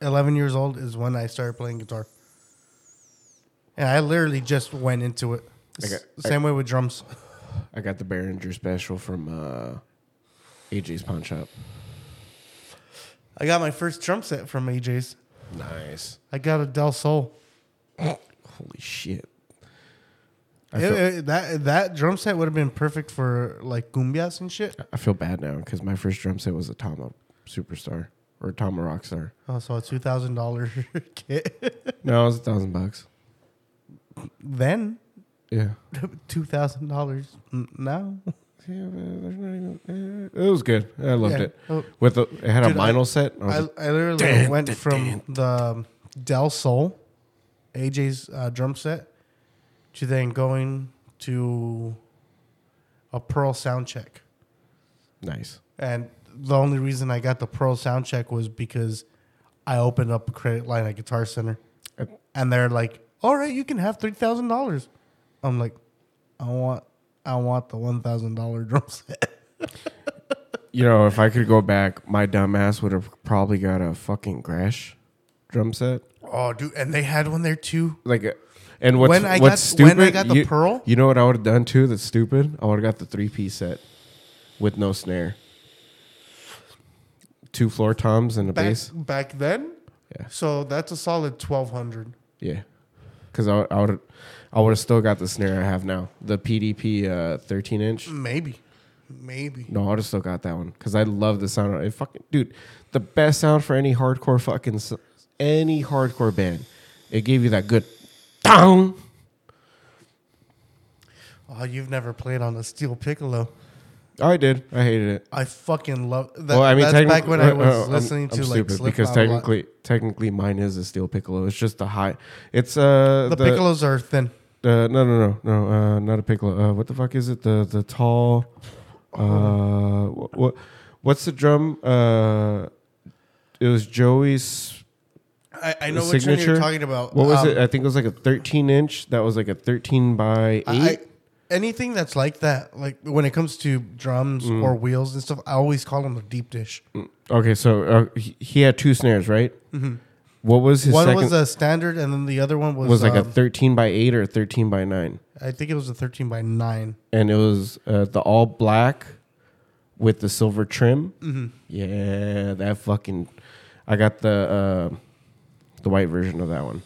C: 11 years old is when I started playing guitar. And I literally just went into it.
A: I got-
C: S- Same way with drums.
A: I got the Behringer special from uh, AJ's Pawn Shop.
C: I got my first drum set from AJ's.
A: Nice.
C: I got a Del Sol.
A: Holy shit. I
C: It-
A: feel,
C: it- that that drum set would have been perfect for like cumbias and shit.
A: I feel bad now because my first drum set was a Tama Superstar or Tama Rockstar.
C: Oh, so a two thousand dollar (laughs) kit.
A: No, it was a thousand bucks.
C: Then
A: Yeah. (laughs)
C: two thousand dollars now.
A: Yeah, but there's not even, eh, it was good. I loved
C: Yeah.
A: it.
C: Oh,
A: With the, it had
C: Dude,
A: a vinyl set. I was
C: I,
A: like,
C: I literally
A: Dun,
C: went
A: dun,
C: from the Del Sol, AJ's uh, drum set, to then going to a Pearl sound check.
A: nice.
C: And the only reason I got the Pearl sound check was because I opened up a credit line at Guitar Center, and they're like, "All right, you can have three thousand dollars." I'm like, "I want, I want the one thousand dollar (laughs) drum set."
A: You know, if I could go back, my dumbass would have probably got a fucking Gretsch drum set.
C: Oh, dude, and they had one there too.
A: Like, a, and what's
C: When I
A: what's
C: got-
A: stupid?
C: when I got the
A: you,
C: Pearl?
A: you know what I would have done too? That's stupid. I would have got the three piece set with no snare, two floor toms and a
C: Back,
A: bass.
C: back then,
A: Yeah,
C: so that's a solid twelve hundred.
A: yeah. Because I, I would I would have still got the snare I have now, the PDP uh, 13 inch.
C: Maybe, maybe.
A: No, I would have still got that one because I love the sound. it. Fucking dude, the best sound for any hardcore fucking any hardcore band. It gave you that good down.
C: Oh, you've never played on a steel piccolo.
A: Oh, I did. I hated it.
C: I fucking love that.
A: well, I mean,
C: that's back when I (laughs) was
A: uh, I'm-
C: listening
A: I'm
C: to like
A: stupid because
C: a
A: technically, technically, mine is a steel piccolo. It's just the high. It's uh
C: the, piccolos are thin.
A: Uh, no, no, no, no. Uh, not a piccolo. Uh, what the fuck is it? The the tall. Uh, what what's the drum? Uh, it was Joey's.
C: I, I know
A: The
C: which one
A: signature?
C: you're talking about.
A: What was
C: Um,
A: it? I think it was like a 13 inch. That was like a 13 by eight.
C: I- anything that's like that, like when it comes to drums
A: Mm.
C: or wheels and stuff, I always call them a deep dish.
A: okay, so uh, he, he had two snares, right? What was his
C: one
A: second?
C: was a standard, and then the other one was,
A: was like a
C: um,
A: 13 by 8 or 13 by 9
C: I think it was a thirteen by nine.
A: and it was uh, the all black with the silver trim
C: Mm-hmm.
A: yeah that fucking i got the uh, the white version of that one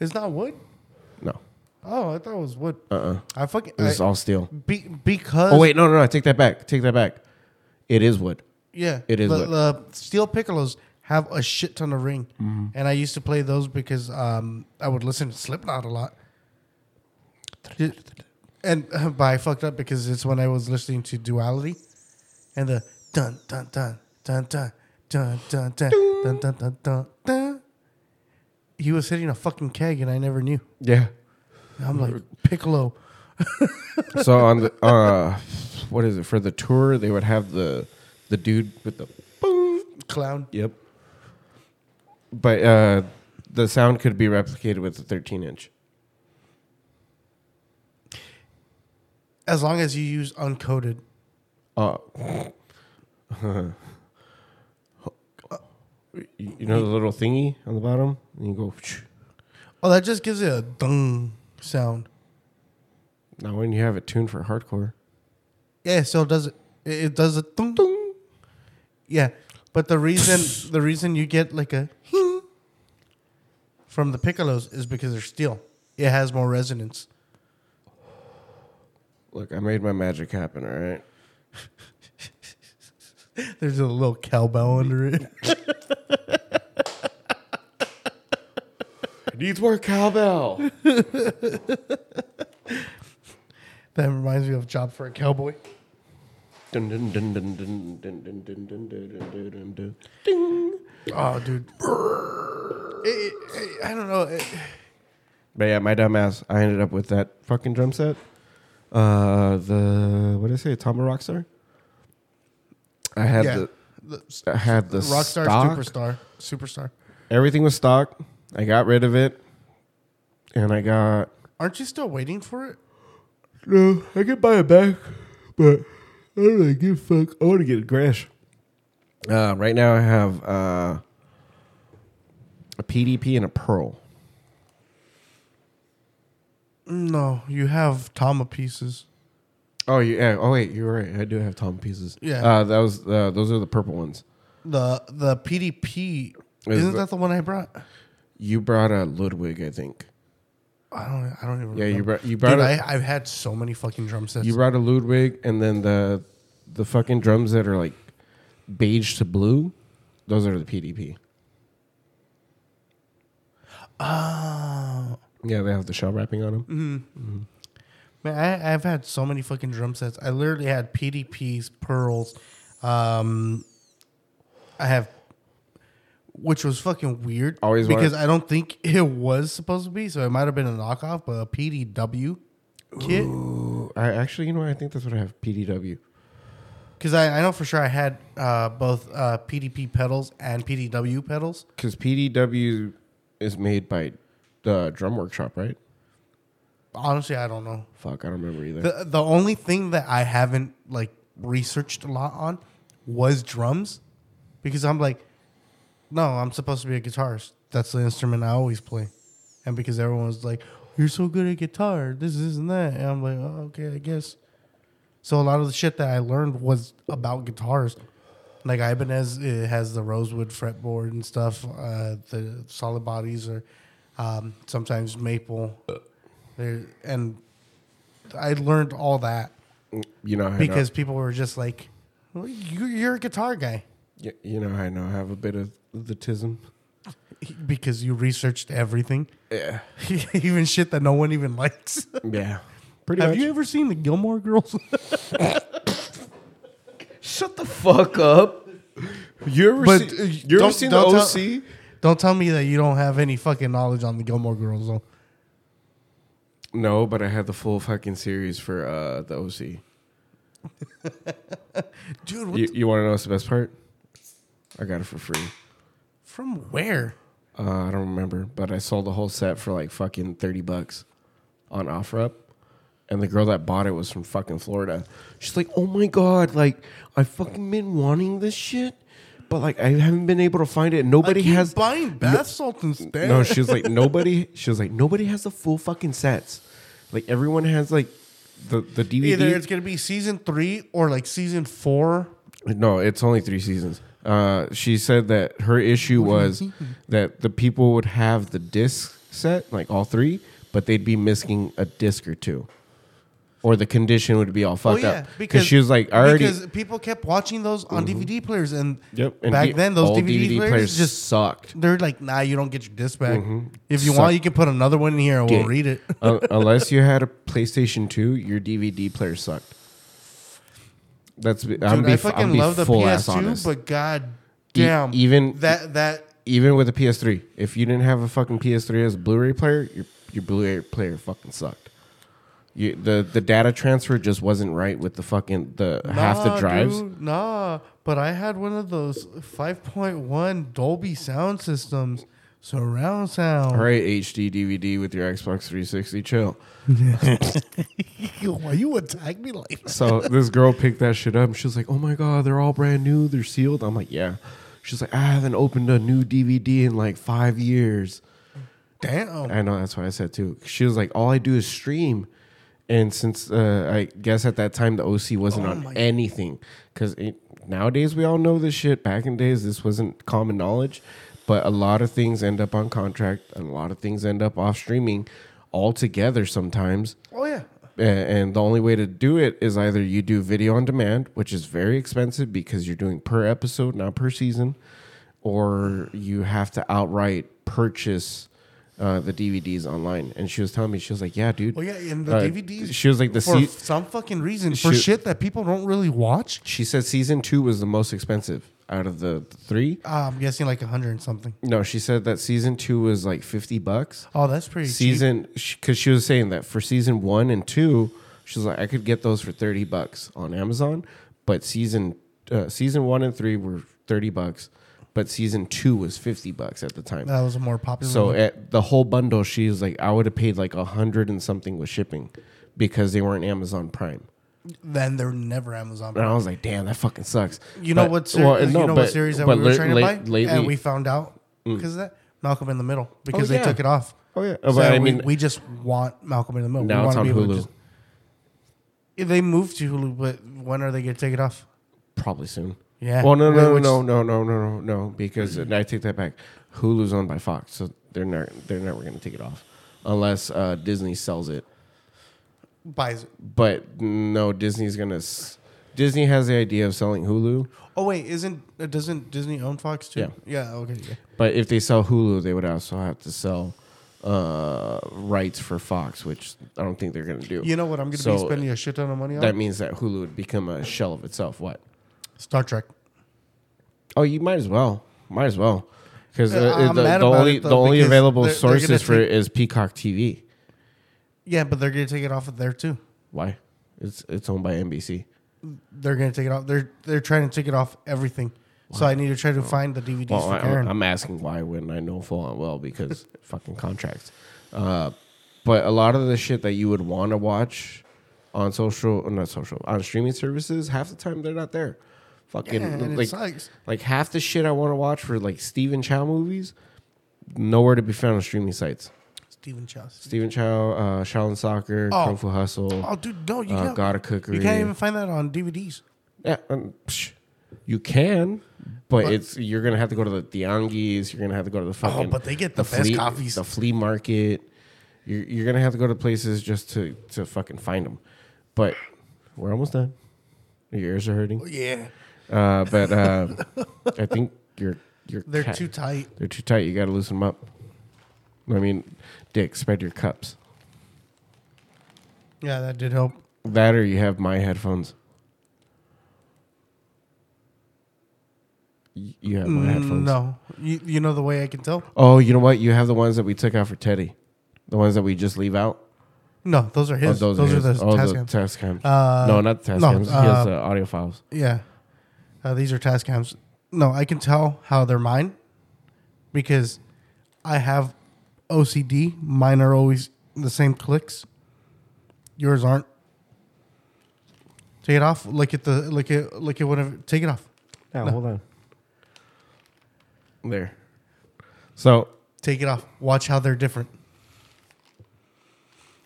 C: It's not wood. Oh, I thought it was wood.
A: uh-uh
C: I fucking I-
A: all steel
C: be, because
A: oh wait no no no take that back take that back it is wood
C: Yeah,
A: It is
C: The,
A: what-
C: the steel piccolos have a shit ton of ring,
A: Mm-hmm.
C: and I used to play those because um, I would listen to Slipknot a lot. And uh, but I fucked up because it's when I was listening to Duality, and the dun dun dun dun dun dun dun dun dun dun dun dun. dun. He was hitting a fucking keg, and I never knew.
A: yeah
C: I'm like Piccolo. (laughs)
A: so on the uh what is it for the tour they would have the the dude with the boom
C: Clown.
A: yep but uh the sound could be replicated with the 13 inch
C: As long as you use uncoated.
A: Uh, you (laughs) you know the little thingy on the bottom, and you go.
C: Oh, that just gives it a dung sound.
A: Now, when you have it tuned for hardcore,
C: Yeah, so it does it. It does a dung dung. Yeah, but the reason the reason you get like a hing (laughs) from the piccolos is because they're steel. It has more resonance.
A: look, I made my magic happen. All right, (laughs)
C: There's a little cowbell under it. (laughs)
A: it needs more cowbell.
C: That reminds me of Job for a Cowboy.
A: dun, dun, dun, dun, dun, dun, dun, dun, dun, dun, dun, dun, dun. Ding.
C: Oh, dude. It- it- it- I don't know. It-
A: But yeah, my dumb ass. I ended up with that fucking drum set. Uh, the what did I say? Tama Rockstar. I had
C: Yeah.
A: the
C: The,
A: I had the
C: Rockstar
A: stock.
C: Superstar. Superstar.
A: Everything was stock. I got rid of it, and I got.
C: Aren't you still waiting for it?
A: No, I can buy it back, but I don't really give a fuck. I want to get a Gretsch. Uh, right now, I have uh, a PDP and a Pearl.
C: No, you have Tama pieces.
A: Oh yeah. Oh wait, you're right. I do have Tama pieces.
C: Yeah.
A: Uh, that was uh, those are the purple ones.
C: The the PDP
A: Is
C: isn't
A: the-
C: that the one I brought?
A: You brought a Ludwig, I think.
C: I don't. I don't even.
A: Yeah, you brought you brought
C: Dude,
A: a,
C: I, I've had so many fucking drum sets.
A: you brought a Ludwig, and then the the fucking drums that are like beige to blue. Those are the PDP.
C: oh
A: Yeah, they have the shell wrapping on them.
C: Mm-hmm. man, I, I've had so many fucking drum sets. I literally had PDPs, pearls. Um, I have, which was fucking weird.
A: Always
C: because
A: wanted-
C: I don't think (laughs) it was supposed to be. So it might have been a knockoff, but a PDW kit.
A: Ooh, I actually, you know, what? I think that's what I have. PDW.
C: Because I, I know for sure I had uh, both uh, PDP pedals and PDW pedals.
A: Because PDW is made by the Drum Workshop, right?
C: Honestly, I don't know.
A: Fuck, I don't remember either.
C: The the only thing that I haven't like researched a lot on was drums, because I'm like, no, I'm supposed to be a guitarist. That's the instrument I always play, and because everyone's like, you're so good at guitar, this, this, and that, and I'm like, oh, okay, I guess. So a lot of the shit that I learned was about guitars. Like Ibanez it has the rosewood fretboard and stuff. Uh, the solid bodies are um, sometimes maple. There and I learned all that
A: you know, I know-
C: because people were just like, well, you, "You're a guitar guy,"
A: Y- you know, I know I have a bit of the tism.
C: because you researched everything,
A: Yeah, (laughs)
C: even shit that no one even likes. (laughs)
A: yeah, pretty
C: Have
A: much.
C: you ever seen the Gilmore Girls? (laughs)
A: Shut the fuck up. You ever
C: But,
A: see,
C: uh,
A: you ever
C: don't-
A: seen
C: don't
A: the
C: tell-
A: OC?
C: Don't tell me that you don't have any fucking knowledge on the Gilmore Girls, though.
A: No, but I had the full fucking series for uh, the OC.
C: Dude, what
A: You, you want to know what's the best part? I got it for free.
C: From where?
A: Uh, I don't remember, but I sold the whole set for like fucking thirty bucks on OfferUp, and the girl that bought it was from fucking Florida. She's like, "Oh my god, like I fucking been wanting this shit, but like I haven't been able to find it. Nobody
C: I keep
A: has
C: buying bath salts instead.
A: No, she was like nobody. She was like nobody has the full fucking sets. Like everyone has like the the DVD.
C: Either it's gonna be season three or like season four.
A: No, it's only three seasons. Uh, she said that her issue was that the people would have the disc set, like all three, but they'd be missing a disc or two, or the condition would be all fucked up. Because she was like, I already.
C: because people kept watching those on DVD players, and
A: Yep. and
C: back then those
A: all
C: DVD, players, just
A: sucked.
C: they're like, nah, you don't get your disc back. If you
A: Suck.
C: want, you can put another one in here and we'll
A: Dick.
C: read it.
A: Un- unless (laughs) you had a PlayStation Two, your DVD player sucked. That's I'm
C: Dude,
A: be,
C: I
A: I'm
C: fucking
A: be
C: love the
A: full ass
C: PS2,
A: honest.
C: but god damn,
A: even
C: that that
A: even with a PS3, if you didn't have a fucking PS3 as a Blu-ray player, your your Blu-ray player fucking sucked. You, the the data transfer just wasn't right with the fucking the half the drives.
C: dude, nah, but I had one of those 5.1 Dolby sound systems, surround sound.
A: All right, HD DVD with your Xbox 360, chill. (laughs)
C: Why you attack me like that?
A: So this girl picked that shit up. and She was like, "Oh my god, they're all brand new. They're sealed." I'm like, "Yeah." She's like, "I haven't opened a new DVD in like five years."
C: Damn.
A: I know that's what I said too. She was like, "All I do is stream," and since uh, I guess at that time the OC wasn't
C: Oh
A: on anything, because nowadays we all know this shit. Back in days, this wasn't common knowledge, but a lot of things end up on contract, and a lot of things end up off streaming altogether sometimes.
C: Oh yeah.
A: And the only way to do it is either you do video on demand, which is very expensive because you're doing per episode, not per season, or you have to outright purchase uh, the DVDs online. And she was telling me, she was like, "Yeah, dude."
C: Oh yeah, and the
A: Uh,
C: DVDs.
A: She was like, "The
C: for
A: se-
C: some fucking reason for shit that people don't really watch.
A: she said season two was the most expensive out of the three.
C: Uh, I'm guessing like a hundred and something.
A: No, she said that season two was like fifty bucks.
C: Oh, that's pretty
A: season because she was saying that for season one and two, she's like, I could get those for thirty bucks on Amazon, but season uh, season one and three were thirty bucks, but season two was fifty bucks at the time.
C: That was a more popular.
A: So
C: one.
A: at the whole bundle, she's like, I would have paid like a hundred and something with shipping because they weren't Amazon Prime.
C: Then they're never Amazon.
A: And I was like, damn, that fucking sucks.
C: You know what? Ser-
A: well,
C: you
A: no,
C: know
A: but-
C: what series that we were trying to buy,
A: lately-
C: and we found out because of that Malcolm in the Middle because
A: Oh,
C: they took it off.
A: oh yeah,
C: So
A: but I
C: we,
A: mean,
C: we just want Malcolm in the Middle.
A: now
C: we
A: it's on
C: be
A: Hulu.
C: just- they moved to Hulu, but when are they going to take it off?
A: Probably soon.
C: Yeah.
A: Well, no, no,
C: Which-
A: no, no, no, no, no, no, because and I take that back. Hulu's owned by Fox, so they're not they're never going to take it off unless uh, Disney sells it.
C: Buys it.
A: But no, Disney's gonna. s- Disney has the idea of selling Hulu,
C: Oh wait, isn't uh, doesn't Disney own Fox too?
A: Yeah.
C: Yeah. Okay. Yeah.
A: but if they sell Hulu, they would also have to sell uh, rights for Fox, which I don't think they're gonna do.
C: You know what? I'm going to
A: So,
C: be spending a shit ton of money on
A: that means that Hulu would become a shell of itself. What?
C: Star Trek.
A: Oh, you might as well. Might as well. Because
C: Uh,
A: the,
C: I'm
A: the,
C: mad
A: the
C: about
A: only
C: it, though,
A: the only
C: because
A: available
C: they're- they're gonna
A: sources for
C: take-
A: it is Peacock TV.
C: Yeah, but they're going to take it off of there too.
A: Why? It's it's owned by NBC.
C: They're going to take it off. They're they're trying to take it off everything. So I need to try to find the DVDs
A: Well,
C: for
A: I,
C: Karen.
A: I'm asking why when I know full and well because (laughs) fucking contracts. Uh, but a lot of the shit that you would want to watch on social, not social, on streaming services, half the time they're not there. Fucking
C: Yeah,
A: like like half the shit I want to watch for like Stephen Chow movies, nowhere to be found on streaming sites.
C: Stephen Chow.
A: Stephen Chow, uh, Shaolin Soccer,
C: Oh.
A: Kung Fu Hustle,
C: Oh, dude, no, you
A: uh,
C: can't.
A: God of Cookery.
C: You can't even find that on DVDs.
A: Yeah, um, you can, but
C: What?
A: it's you're gonna have to go to the Tianguis. You're gonna have to go to the fucking.
C: Oh, but they get the best
A: flea,
C: coffees.
A: The flea market. You're you're gonna have to go to places just to to fucking find them. But we're almost done. Your ears are hurting.
C: Yeah,
A: Uh, but uh, I think you're you're (laughs)
C: they're
A: cat-
C: too tight.
A: they're too tight. You got to loosen them up. I mean, Dick, spread your cups.
C: Yeah, that did help.
A: That or you have my headphones. Y- You have my
C: Mm,
A: headphones.
C: No, you you know the way I can tell.
A: Oh, you know what? You have the ones that we took out for Teddy. The ones that we just leave out.
C: No, those are his.
A: oh,
C: those, are,
A: his.
C: the
A: oh,
C: task
A: the
C: cams.
A: cams.
C: Uh,
A: no, not the test
C: no,
A: cams. he has
C: uh,
A: the audio files.
C: Yeah, uh, these are Tascams. No, I can tell how they're mine because I have OCD. Mine are always the same clicks. Yours aren't. Take it off. Look at the look at look at whatever. Take it off.
A: Yeah,
C: No.
A: hold on. There. So
C: Take it off. Watch how they're different.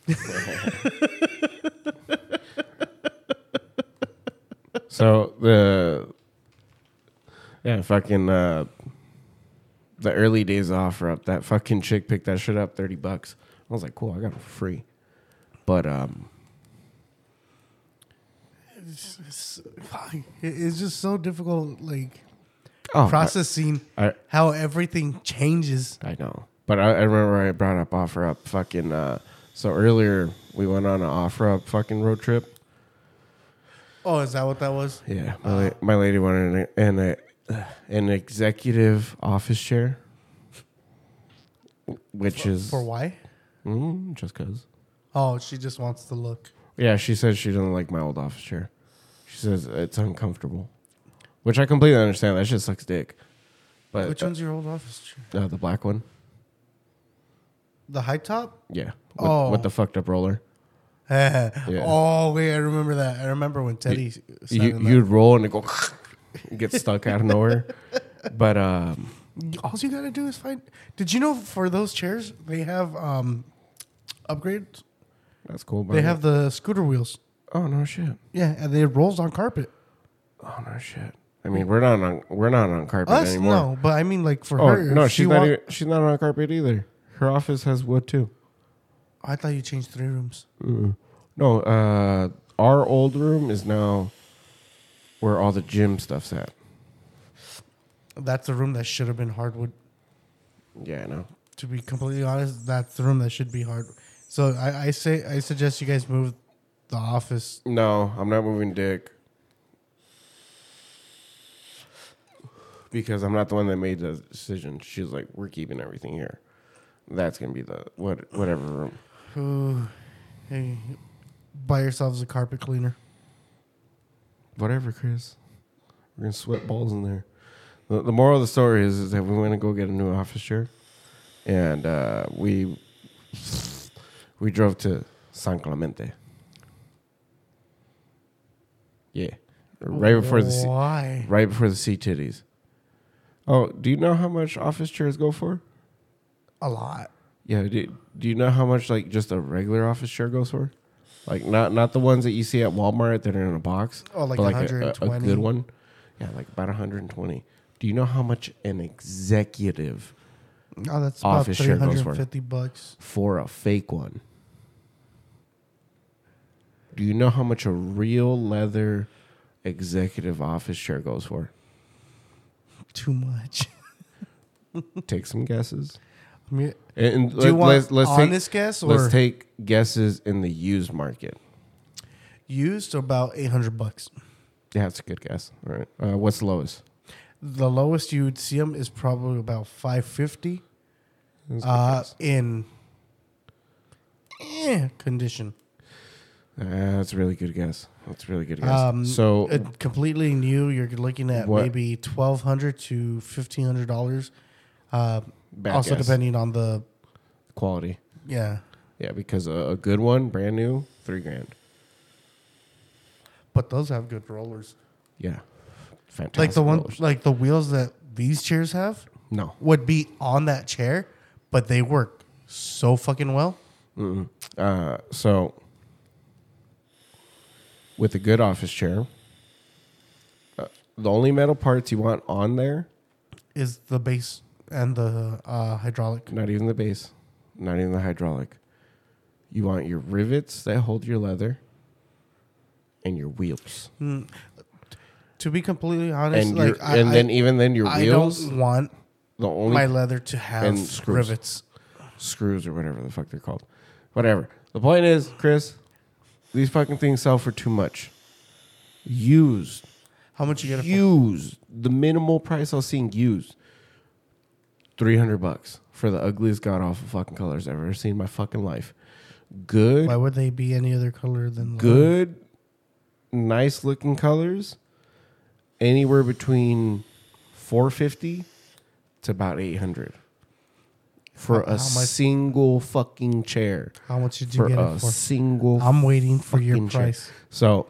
C: (laughs)
A: So the yeah, fucking uh the early days of OfferUp. That fucking chick picked that shit up thirty bucks. I was like, cool, I got it for free. But um
C: It's, it's, it's just so difficult, like
A: oh,
C: processing
A: I, I
C: how everything changes.
A: I know. But I, I remember I brought up OfferUp fucking uh so earlier we went on an OfferUp fucking road trip.
C: Oh, is that what that was?
A: Yeah, my, la- my lady wanted an an, uh, (sighs) an executive office chair, which is
C: For why?
A: mm, just cause.
C: Oh, she just wants to look.
A: Yeah, she says she doesn't like my old office chair. She says it's uncomfortable, which I completely understand. That shit sucks dick. But
C: Which one's your old office chair?
A: uh, the black one,
C: The high top?
A: yeah, with,
C: Oh.
A: with the fucked up roller. (laughs)
C: yeah. Oh wait, I remember that. I remember when Teddy.
A: You,
C: that.
A: you'd roll and it go, (laughs) get stuck out of nowhere. But um,
C: all you gotta do is find. Did you know for those chairs they have um upgrades?
A: that's cool. But
C: They have the scooter wheels.
A: oh no shit.
C: Yeah, and it rolls on carpet.
A: Oh no shit. I mean, we're not on we're not on carpet
C: Us
A: anymore.
C: no, but I mean like for
A: Oh
C: her.
A: no, she's
C: she
A: not.
C: wa-
A: even, she's not on carpet either. Her office has wood too.
C: I thought you changed three rooms.
A: No, uh, our old room is now where all the gym stuff's at.
C: That's the room that should have been hardwood.
A: Yeah, I know.
C: To be completely honest, that's the room that should be hard. So I, I say I suggest you guys move the office.
A: No, I'm not moving Dick because I'm not the one that made the decision. She's like, we're keeping everything here. That's gonna be the what whatever room.
C: Ooh, (sighs) hey, buy yourselves a carpet cleaner.
A: Whatever, Chris. We're gonna sweat balls in there. The, the moral of the story is, is that we went to go get a new office chair, and uh, we we drove to San Clemente. Yeah, right before the sea,
C: Why?
A: right before the sea titties. Oh, do you know how much office chairs go for?
C: A lot.
A: Yeah, do, do you know how much like just a regular office chair goes for? Like not not the ones that you see at Walmart that are in a box.
C: Oh, like
A: but a, a, good one. Yeah, like about 120. Do you know how much an executive
C: Oh, that's about
A: Office chair goes for.
C: 350 bucks.
A: for a fake one? Do you know how much a real leather executive office chair goes for?
C: Too much. (laughs)
A: Take some guesses.
C: I mean,
A: And
C: do you
A: let-
C: want
A: let's, let's
C: honest
A: take,
C: guess or
A: let's take guesses in the used market.
C: used? About 800 bucks.
A: Yeah, that's a good guess. All right. Uh, what's the lowest?
C: The lowest you would see them is probably about 550
A: That's
C: uh, in eh, condition.
A: Uh, that's a really good guess. That's a really good guess.
C: Um,
A: so
C: Uh, completely new. You're looking at
A: What-
C: maybe twelve hundred to fifteen hundred dollars. Also depending on the
A: quality.
C: yeah,
A: Yeah, because a, a good one, brand new, three grand.
C: but those have good rollers.
A: Yeah, fantastic.
C: like the one,
A: rollers.
C: like the wheels that these chairs have
A: no,
C: would be on that chair, but they work so fucking well.
A: Mm-mm. Uh, so with a good office chair, uh, the only metal parts you want on there,
C: Is the base and the uh, hydraulic?
A: not even the base, not even the hydraulic. You want your rivets that hold your leather, and your wheels.
C: To be completely honest,
A: and
C: like I,
A: and
C: I-
A: then even then your
C: I
A: wheels,
C: don't want
A: the only
C: my leather to have
A: and screws.
C: rivets.
A: screws or whatever the fuck they're called. Whatever. The point is, Chris, these fucking things sell for too much. Used.
C: How much you get?
A: Used. The minimal price I was seeing used. 300 bucks for the ugliest god awful fucking colors I've ever seen in my fucking life. Good,
C: Why would they be any other color than
A: good, nice looking colors. Anywhere between 450 to about 800 for a single fucking chair.
C: How much did you
A: For
C: get
A: a
C: it for?
A: single.
C: I'm waiting for your
A: fucking chair.
C: price.
A: So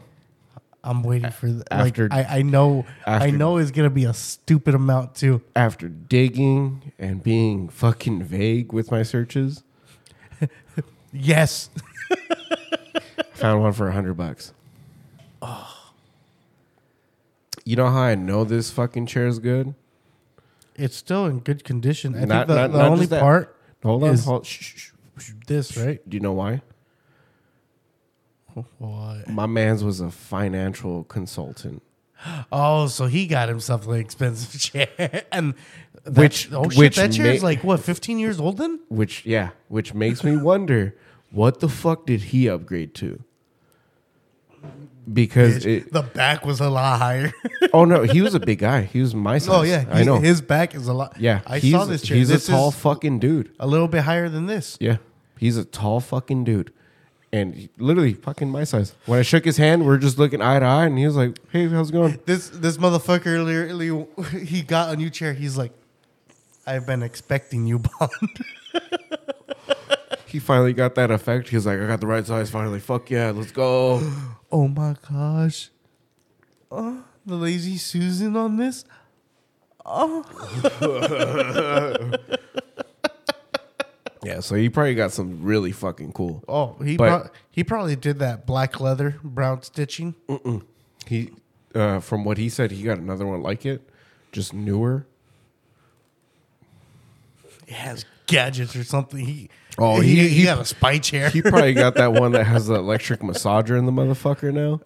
C: I'm waiting for the,
A: After-
C: like I, I know I know it's gonna be a stupid amount too.
A: after digging and being fucking vague with my searches, (laughs)
C: Yes. (laughs)
A: found one for a hundred bucks. Oh. You know how I know this fucking chair is good?
C: It's still in good condition. I
A: Not-
C: think the,
A: not-
C: the
A: not
C: only part
A: Hold on, hold. Shh, shh, shh.
C: this, right?
A: Do you know why?
C: What?
A: My man's was a financial consultant,
C: Oh, so he got himself an expensive (laughs) chair. and that,
A: Which-
C: oh shit,
A: which
C: that chair is
A: ma-
C: like what, 15 years old then?
A: which yeah, which makes me wonder what the fuck did he upgrade to? Because it,
C: the back was a lot higher. (laughs)
A: oh no, he was a big guy. He was my oh, size.
C: oh yeah,
A: I know.
C: his back is a lot.
A: yeah,
C: I
A: he's,
C: saw this chair.
A: He's
C: This
A: a tall fucking dude.
C: a little bit higher than this.
A: Yeah, he's a tall fucking dude, and literally fucking my size. When I shook his hand, we are just looking eye to eye, and he was like, "Hey, how's it going?"
C: This this motherfucker literally (laughs) he got a new chair. He's like, I've been expecting you, (laughs) Bond.
A: He finally got that effect. He was like, "I got the right size finally. Fuck yeah, let's go." (gasps)
C: oh my gosh. Oh, the lazy Susan on this. Uh. (laughs)
A: yeah, so he probably got some really fucking cool.
C: Oh, he
A: But-
C: prob- he probably did that black leather brown stitching.
A: He, uh, from what he said, he got another one like it, just newer.
C: It has gadgets or something. He
A: Oh,
C: he,
A: he-
C: he, got a spy chair.
A: He probably got that one that has the (laughs) electric massager in the motherfucker now.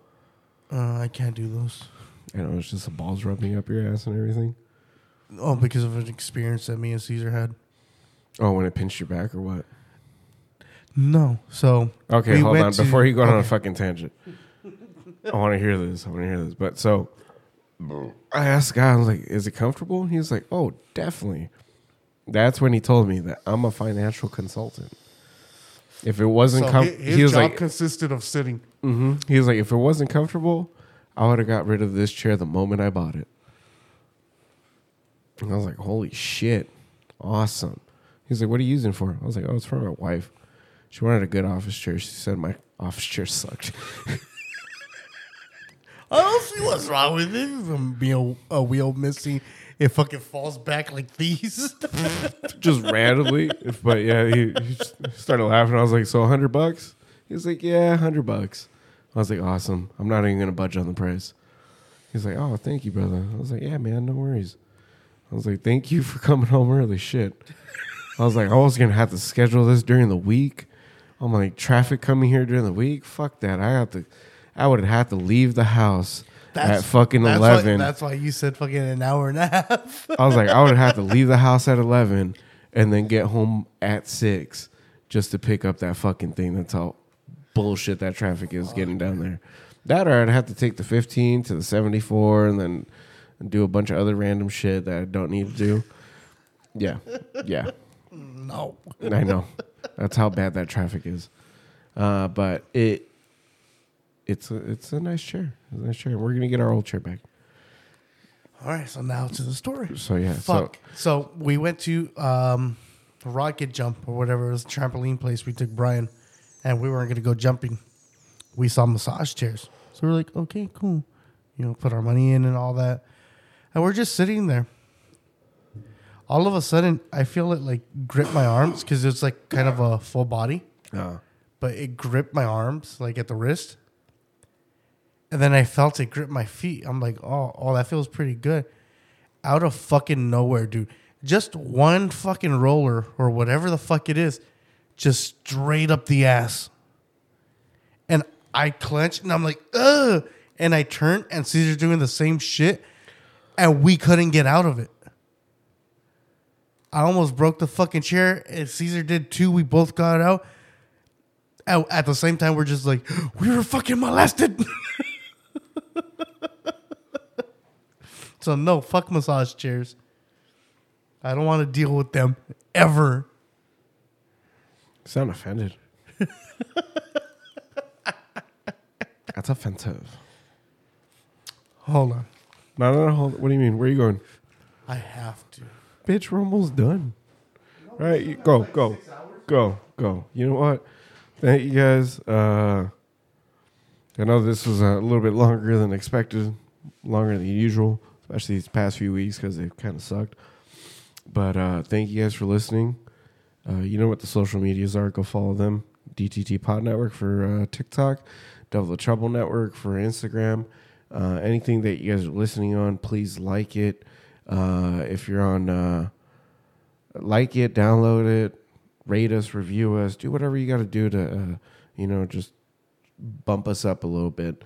C: uh, I can't do those.
A: You know, it's just the balls rubbing up your ass and everything.
C: Oh, because of an experience that me and Caesar had.
A: Oh, when it pinched your back or what?
C: No, so
A: Okay,
C: we
A: hold on.
C: to-
A: Before you go on a fucking tangent, I want to hear this. I want to hear this. But so, I asked the guy, I was like, "Is it comfortable?" He was like, "Oh, definitely." That's when he told me that I'm a financial consultant. If it wasn't
C: So
A: com-
C: his
A: he was
C: job
A: like,
C: consisted of sitting.
A: hmm he was like, if it wasn't comfortable, I would have got rid of this chair the moment I bought it. And I was like, holy shit, awesome. He's like, what are you using for? I was like, oh, it's for my wife. She wanted a good office chair. She said my office chair sucked. (laughs)
C: I don't see what's wrong with it. From being a, a wheel missing, it fucking falls back like these. (laughs)
A: just randomly. But yeah, he, he just started laughing. I was like, "So, hundred bucks?" He was like, "Yeah, hundred bucks." I was like, "Awesome." I'm not even gonna budge on the price. He's like, "Oh, thank you, brother." I was like, "Yeah, man, no worries." I was like, "Thank you for coming home early." Shit. I was like, I was gonna have to schedule this during the week. I'm like, traffic coming here during the week. Fuck that. I have to. I would have had to leave the house at fucking
C: that's
A: eleven.
C: Why, that's why you said fucking an hour and a half.
A: I was like, I would have to (laughs) leave the house at eleven and then get home at six just to pick up that fucking thing. That's how bullshit that traffic is getting down there. That or I'd have to take the fifteen to the seventy four and then do a bunch of other random shit that I don't need to do. Yeah, yeah,
C: no.
A: I know. That's how bad that traffic is. Uh, but it, it's a, it's a nice chair. It's a nice chair. We're gonna get our old chair back.
C: All right, so now to the story.
A: So yeah,
C: Fuck. So, we went to um, rocket jump or whatever it was, trampoline place. We took Brian, and we weren't gonna go jumping. We saw massage chairs, so we're like, okay, cool. You know, put our money in and all that, and we're just sitting there. All of a sudden, I feel it like grip my arms because it's like kind of a full body,
A: uh,
C: but it gripped my arms like at the wrist. And then I felt it grip my feet. I'm like, oh, oh, that feels pretty good. Out of fucking nowhere, dude. Just one fucking roller or whatever the fuck it is, just straight up the ass. And I clenched and I'm like, ugh. And I turned and Caesar's doing the same shit. And we couldn't get out of it. I almost broke the fucking chair. And Caesar did too. We both got out. At, at the same time, we're just like, (gasps) we were fucking molested. (laughs) so no, fuck massage chairs. I don't want to deal with them ever.
A: Sound offended. (laughs) That's offensive.
C: Hold on.
A: No, no, no. Hold, what do you mean? Where are you going?
C: I have to.
A: Bitch, we're almost done. All right, you, go, go, go, go. You know what? Thank you guys. Uh, I know this was a little bit longer than expected, longer than usual, especially these past few weeks because they've kind of sucked. But uh, thank you guys for listening. Uh, you know what the social medias are. Go follow them. DTT Pod Network for uh, TikTok, Double the Trouble Network for Instagram. Uh, anything that you guys are listening on, please like it. Uh, if you're on, uh, like it, download it, rate us, review us, do whatever you got to do to, uh, you know, just bump us up a little bit.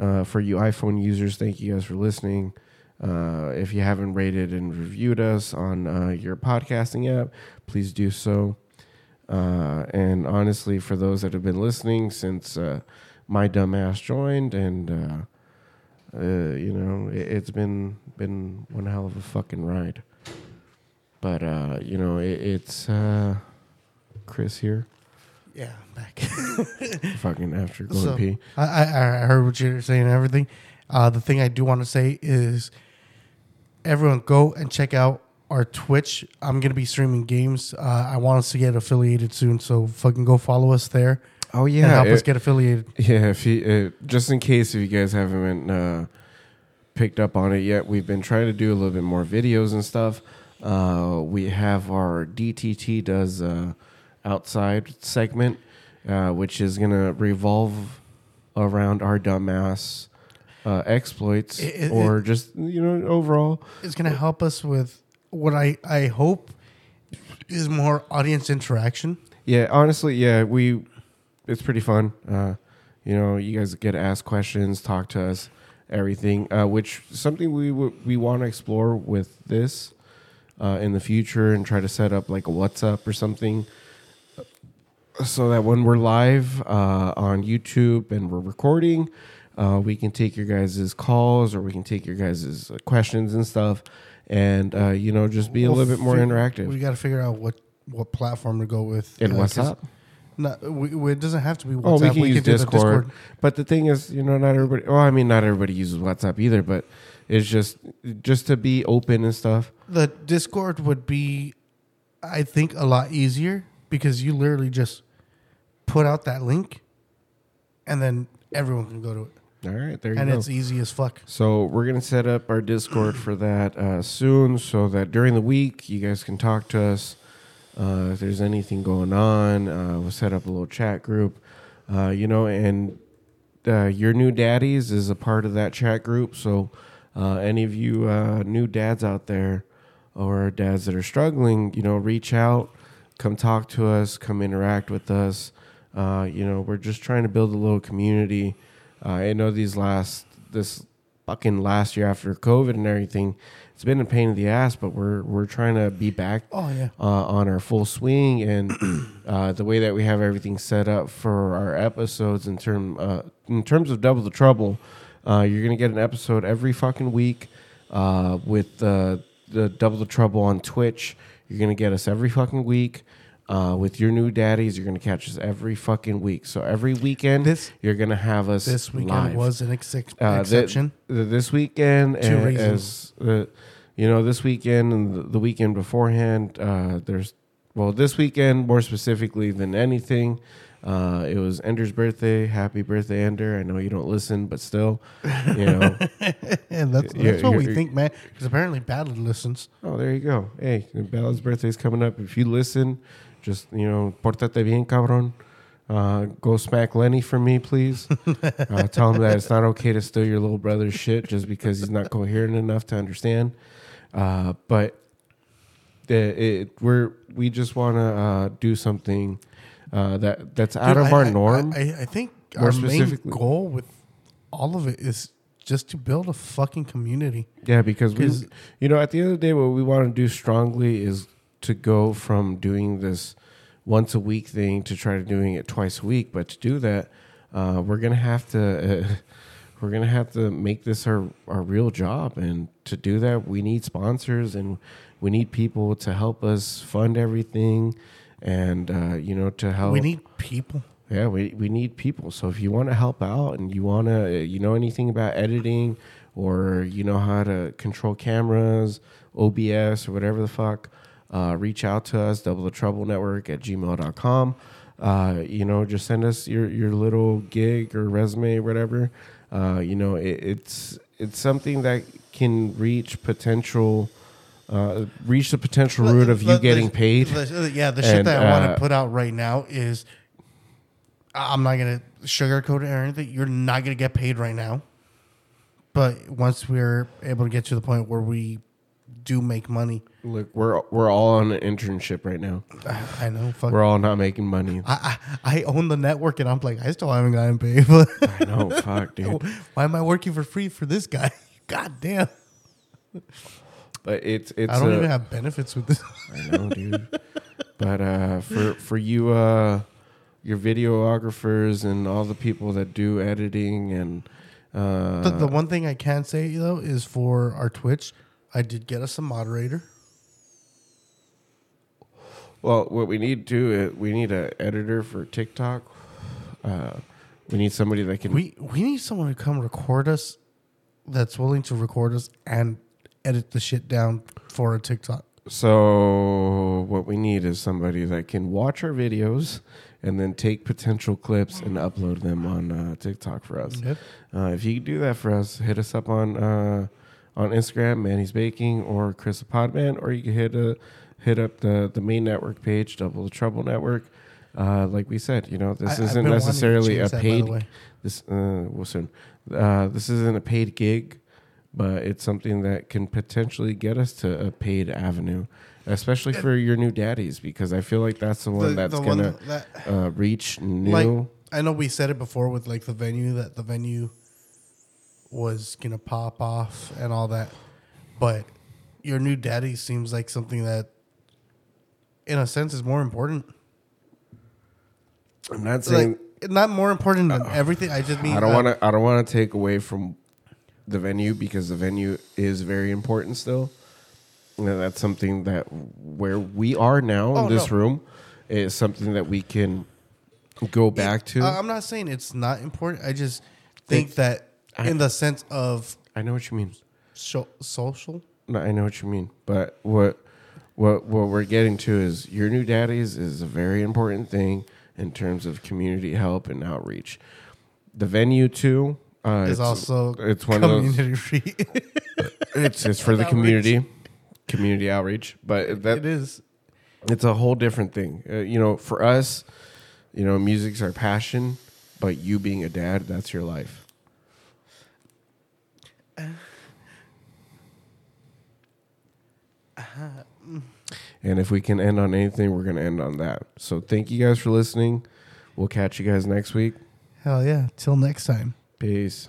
A: Uh, for you iPhone users, thank you guys for listening. Uh, if you haven't rated and reviewed us on your podcasting app, please do so. And honestly, for those that have been listening since my dumbass joined, and uh, you know, it, it's been been one hell of a fucking ride. But uh, you know, it, it's uh, Chris here,
C: Yeah, I'm back. (laughs)
A: fucking after going
C: So,
A: pee.
C: I, I I heard what you're saying and everything. Uh, the thing I do want to say is, everyone go and check out our Twitch. I'm gonna be streaming games. Uh, I want us to get affiliated soon, so fucking go follow us there
A: Oh
C: and
A: yeah,
C: help us get affiliated.
A: Yeah, if you uh, just in case if you guys haven't uh, picked up on it yet, we've been trying to do a little bit more videos and stuff. Uh, we have our DTT does uh, outside segment, uh, which is gonna revolve around our dumbass uh, exploits
C: It- it-
A: or just you know overall.
C: It's gonna help us with what I I hope is more audience interaction.
A: Yeah, honestly, yeah, we it's pretty fun. Uh, you know, you guys get to ask questions, talk to us, everything. Uh, which something we w- we want to explore with this uh, in the future, and try to set up like a WhatsApp or something, so that when we're live uh, on YouTube and we're recording, uh, we can take your guys' calls or we can take your guys' questions and stuff, and uh, you know, just be a
C: We'll
A: little bit more
C: fi-
A: interactive.
C: We got to figure out what what platform to go with. uh, 'cause We, we- it doesn't have to be WhatsApp.
A: Oh, we can use
C: do the
A: Discord. But the thing is, you know, not everybody. Well, I mean, not everybody uses WhatsApp either. But it's just just to be open and stuff.
C: The Discord would be, I think, a lot easier because you literally just put out that link, and then everyone can go to it,
A: All right, there you
C: and
A: go.
C: And it's easy as fuck.
A: So we're gonna set up our Discord for that uh, soon, so that during the week you guys can talk to us. Uh, if there's anything going on, uh, we'll set up a little chat group. Uh, you know, and uh, your new daddies is a part of that chat group. So uh, any of you uh, new dads out there, or dads that are struggling, you know, reach out, come talk to us, come interact with us. You know, we're just trying to build a little community. I know these last this fucking last year after COVID and everything, it's been a pain in the ass, but we're we're trying to be back
C: Oh yeah,
A: uh, on our full swing and (clears throat) uh, the way that we have everything set up for our episodes in term uh, in terms of double the trouble uh, you're gonna get an episode every fucking week uh, with uh, the double the trouble on twitch. You're gonna get us every fucking week uh, with your new daddies you're gonna catch us every fucking week so every weekend
C: This-
A: you're gonna have us
C: this weekend
A: live.
C: was an ex-
A: Uh,
C: exception.
A: th- this weekend,
C: Two
A: uh,
C: reasons.
A: as uh, you know, this weekend and the, weekend beforehand, uh, there's well, this weekend more specifically than anything, uh, it was Ender's birthday. Happy birthday, Ender! I know you don't listen, but still, you know. (laughs)
C: and that's, that's what we think, man. Because apparently Ballad listens.
A: oh, there you go. Hey, Ballad's birthday is coming up. If you listen, just you know, portate bien, cabrón. Uh, go smack Lenny for me, please. (laughs) uh, tell him that it's not okay to steal your little brother's shit just because he's not coherent enough to understand. Uh, but the, it, we're we just want to uh, do something uh, that that's out
C: Dude,
A: of
C: I-
A: our
C: I-
A: norm.
C: I, I think our main goal with all of it is just to build a fucking community.
A: Yeah, because we, you know, at the end of the day, what we want to do strongly is to go from doing this once a week thing to try to doing it twice a week. But to do that, uh, we're gonna have to, uh, (laughs) we're gonna have to make this our our real job. And to do that, we need sponsors and we need people to help us fund everything, and uh, you know, to help.
C: We need people.
A: Yeah, we, we need people. So if you want to help out and you want to, you know anything about editing or you know how to control cameras, OBS or whatever the fuck, uh, reach out to us, double the trouble network at gmail.com. Uh, you know, just send us your, your little gig or resume or whatever. Uh, you know, it, it's, it's something that can reach potential, uh, reach the potential route of you
C: The-
A: getting
C: the-
A: paid.
C: the- yeah, the shit
A: And,
C: that I want
A: uh,
C: to put out right now is I'm not gonna sugarcoat it or anything. You're not gonna get paid right now, but once we're able to get to the point where we do make money,
A: Look, we're, we're all on an internship right now.
C: I, I know. Fuck.
A: We're all not making money.
C: I, I I own the network, and I'm like, I still haven't gotten paid. (laughs) But
A: I know, fuck, dude. (laughs)
C: why am I working for free for this guy? (laughs) God damn!
A: But it's it's.
C: I don't
A: uh,
C: even have benefits with this.
A: I know, dude. but uh, for for you, uh, your videographers and all the people that do editing and uh,
C: the, the one thing I can say though is for our Twitch, I did get us a moderator.
A: well, what we need to do is we need an editor for TikTok. Uh, we need somebody that can.
C: We we need someone to come record us, that's willing to record us and edit the shit down for a TikTok.
A: So what we need is somebody that can watch our videos and then take potential clips and upload them on uh, TikTok for us.
C: Yep.
A: Uh, if you can do that for us, hit us up on uh, on Instagram, Manny's Baking, or Chris Podman, or you can hit uh, hit up the the main network page, Double the Trouble Network. Uh, like we said, you know, this
C: I-
A: isn't
C: been wanting to
A: necessarily a
C: change that,
A: paid. This uh, well, soon. Uh, this isn't a paid gig, but it's something that can potentially get us to a paid avenue, especially for your new daddies, because I feel like that's the one
C: The-
A: that's
C: the
A: gonna
C: that-
A: uh, reach new.
C: Like I know we said it before with like the venue that the venue was gonna pop off and all that, but your new daddy seems like something that, in a sense, is more important.
A: I'm not saying
C: Like not more important than everything. I just mean
A: I don't
C: uh,
A: want to. I don't want to take away from the venue because the venue is very important still. And that's something that where we are now
C: Oh,
A: in this
C: no.
A: room is something that we can go back to.
C: Uh, I'm not saying it's not important. I just think that
A: I-
C: in the sense of
A: I know what you mean.
C: sho- social,
A: No, I know what you mean, but what what what we're getting to is your new daddies is a very important thing in terms of community help and outreach. The venue too uh,
C: is
A: it's,
C: also
A: it's one of those.
C: community. (laughs)
A: It's it's for the
C: outreach.
A: community, community outreach, but that
C: it is.
A: it's a whole different thing. Uh, you know, for us, you know, music's our passion, but you being a dad, that's your life. And if we can end on anything, we're going to end on that. So thank you guys for listening. We'll catch you guys next week.
C: Hell yeah! Till next time.
A: Peace.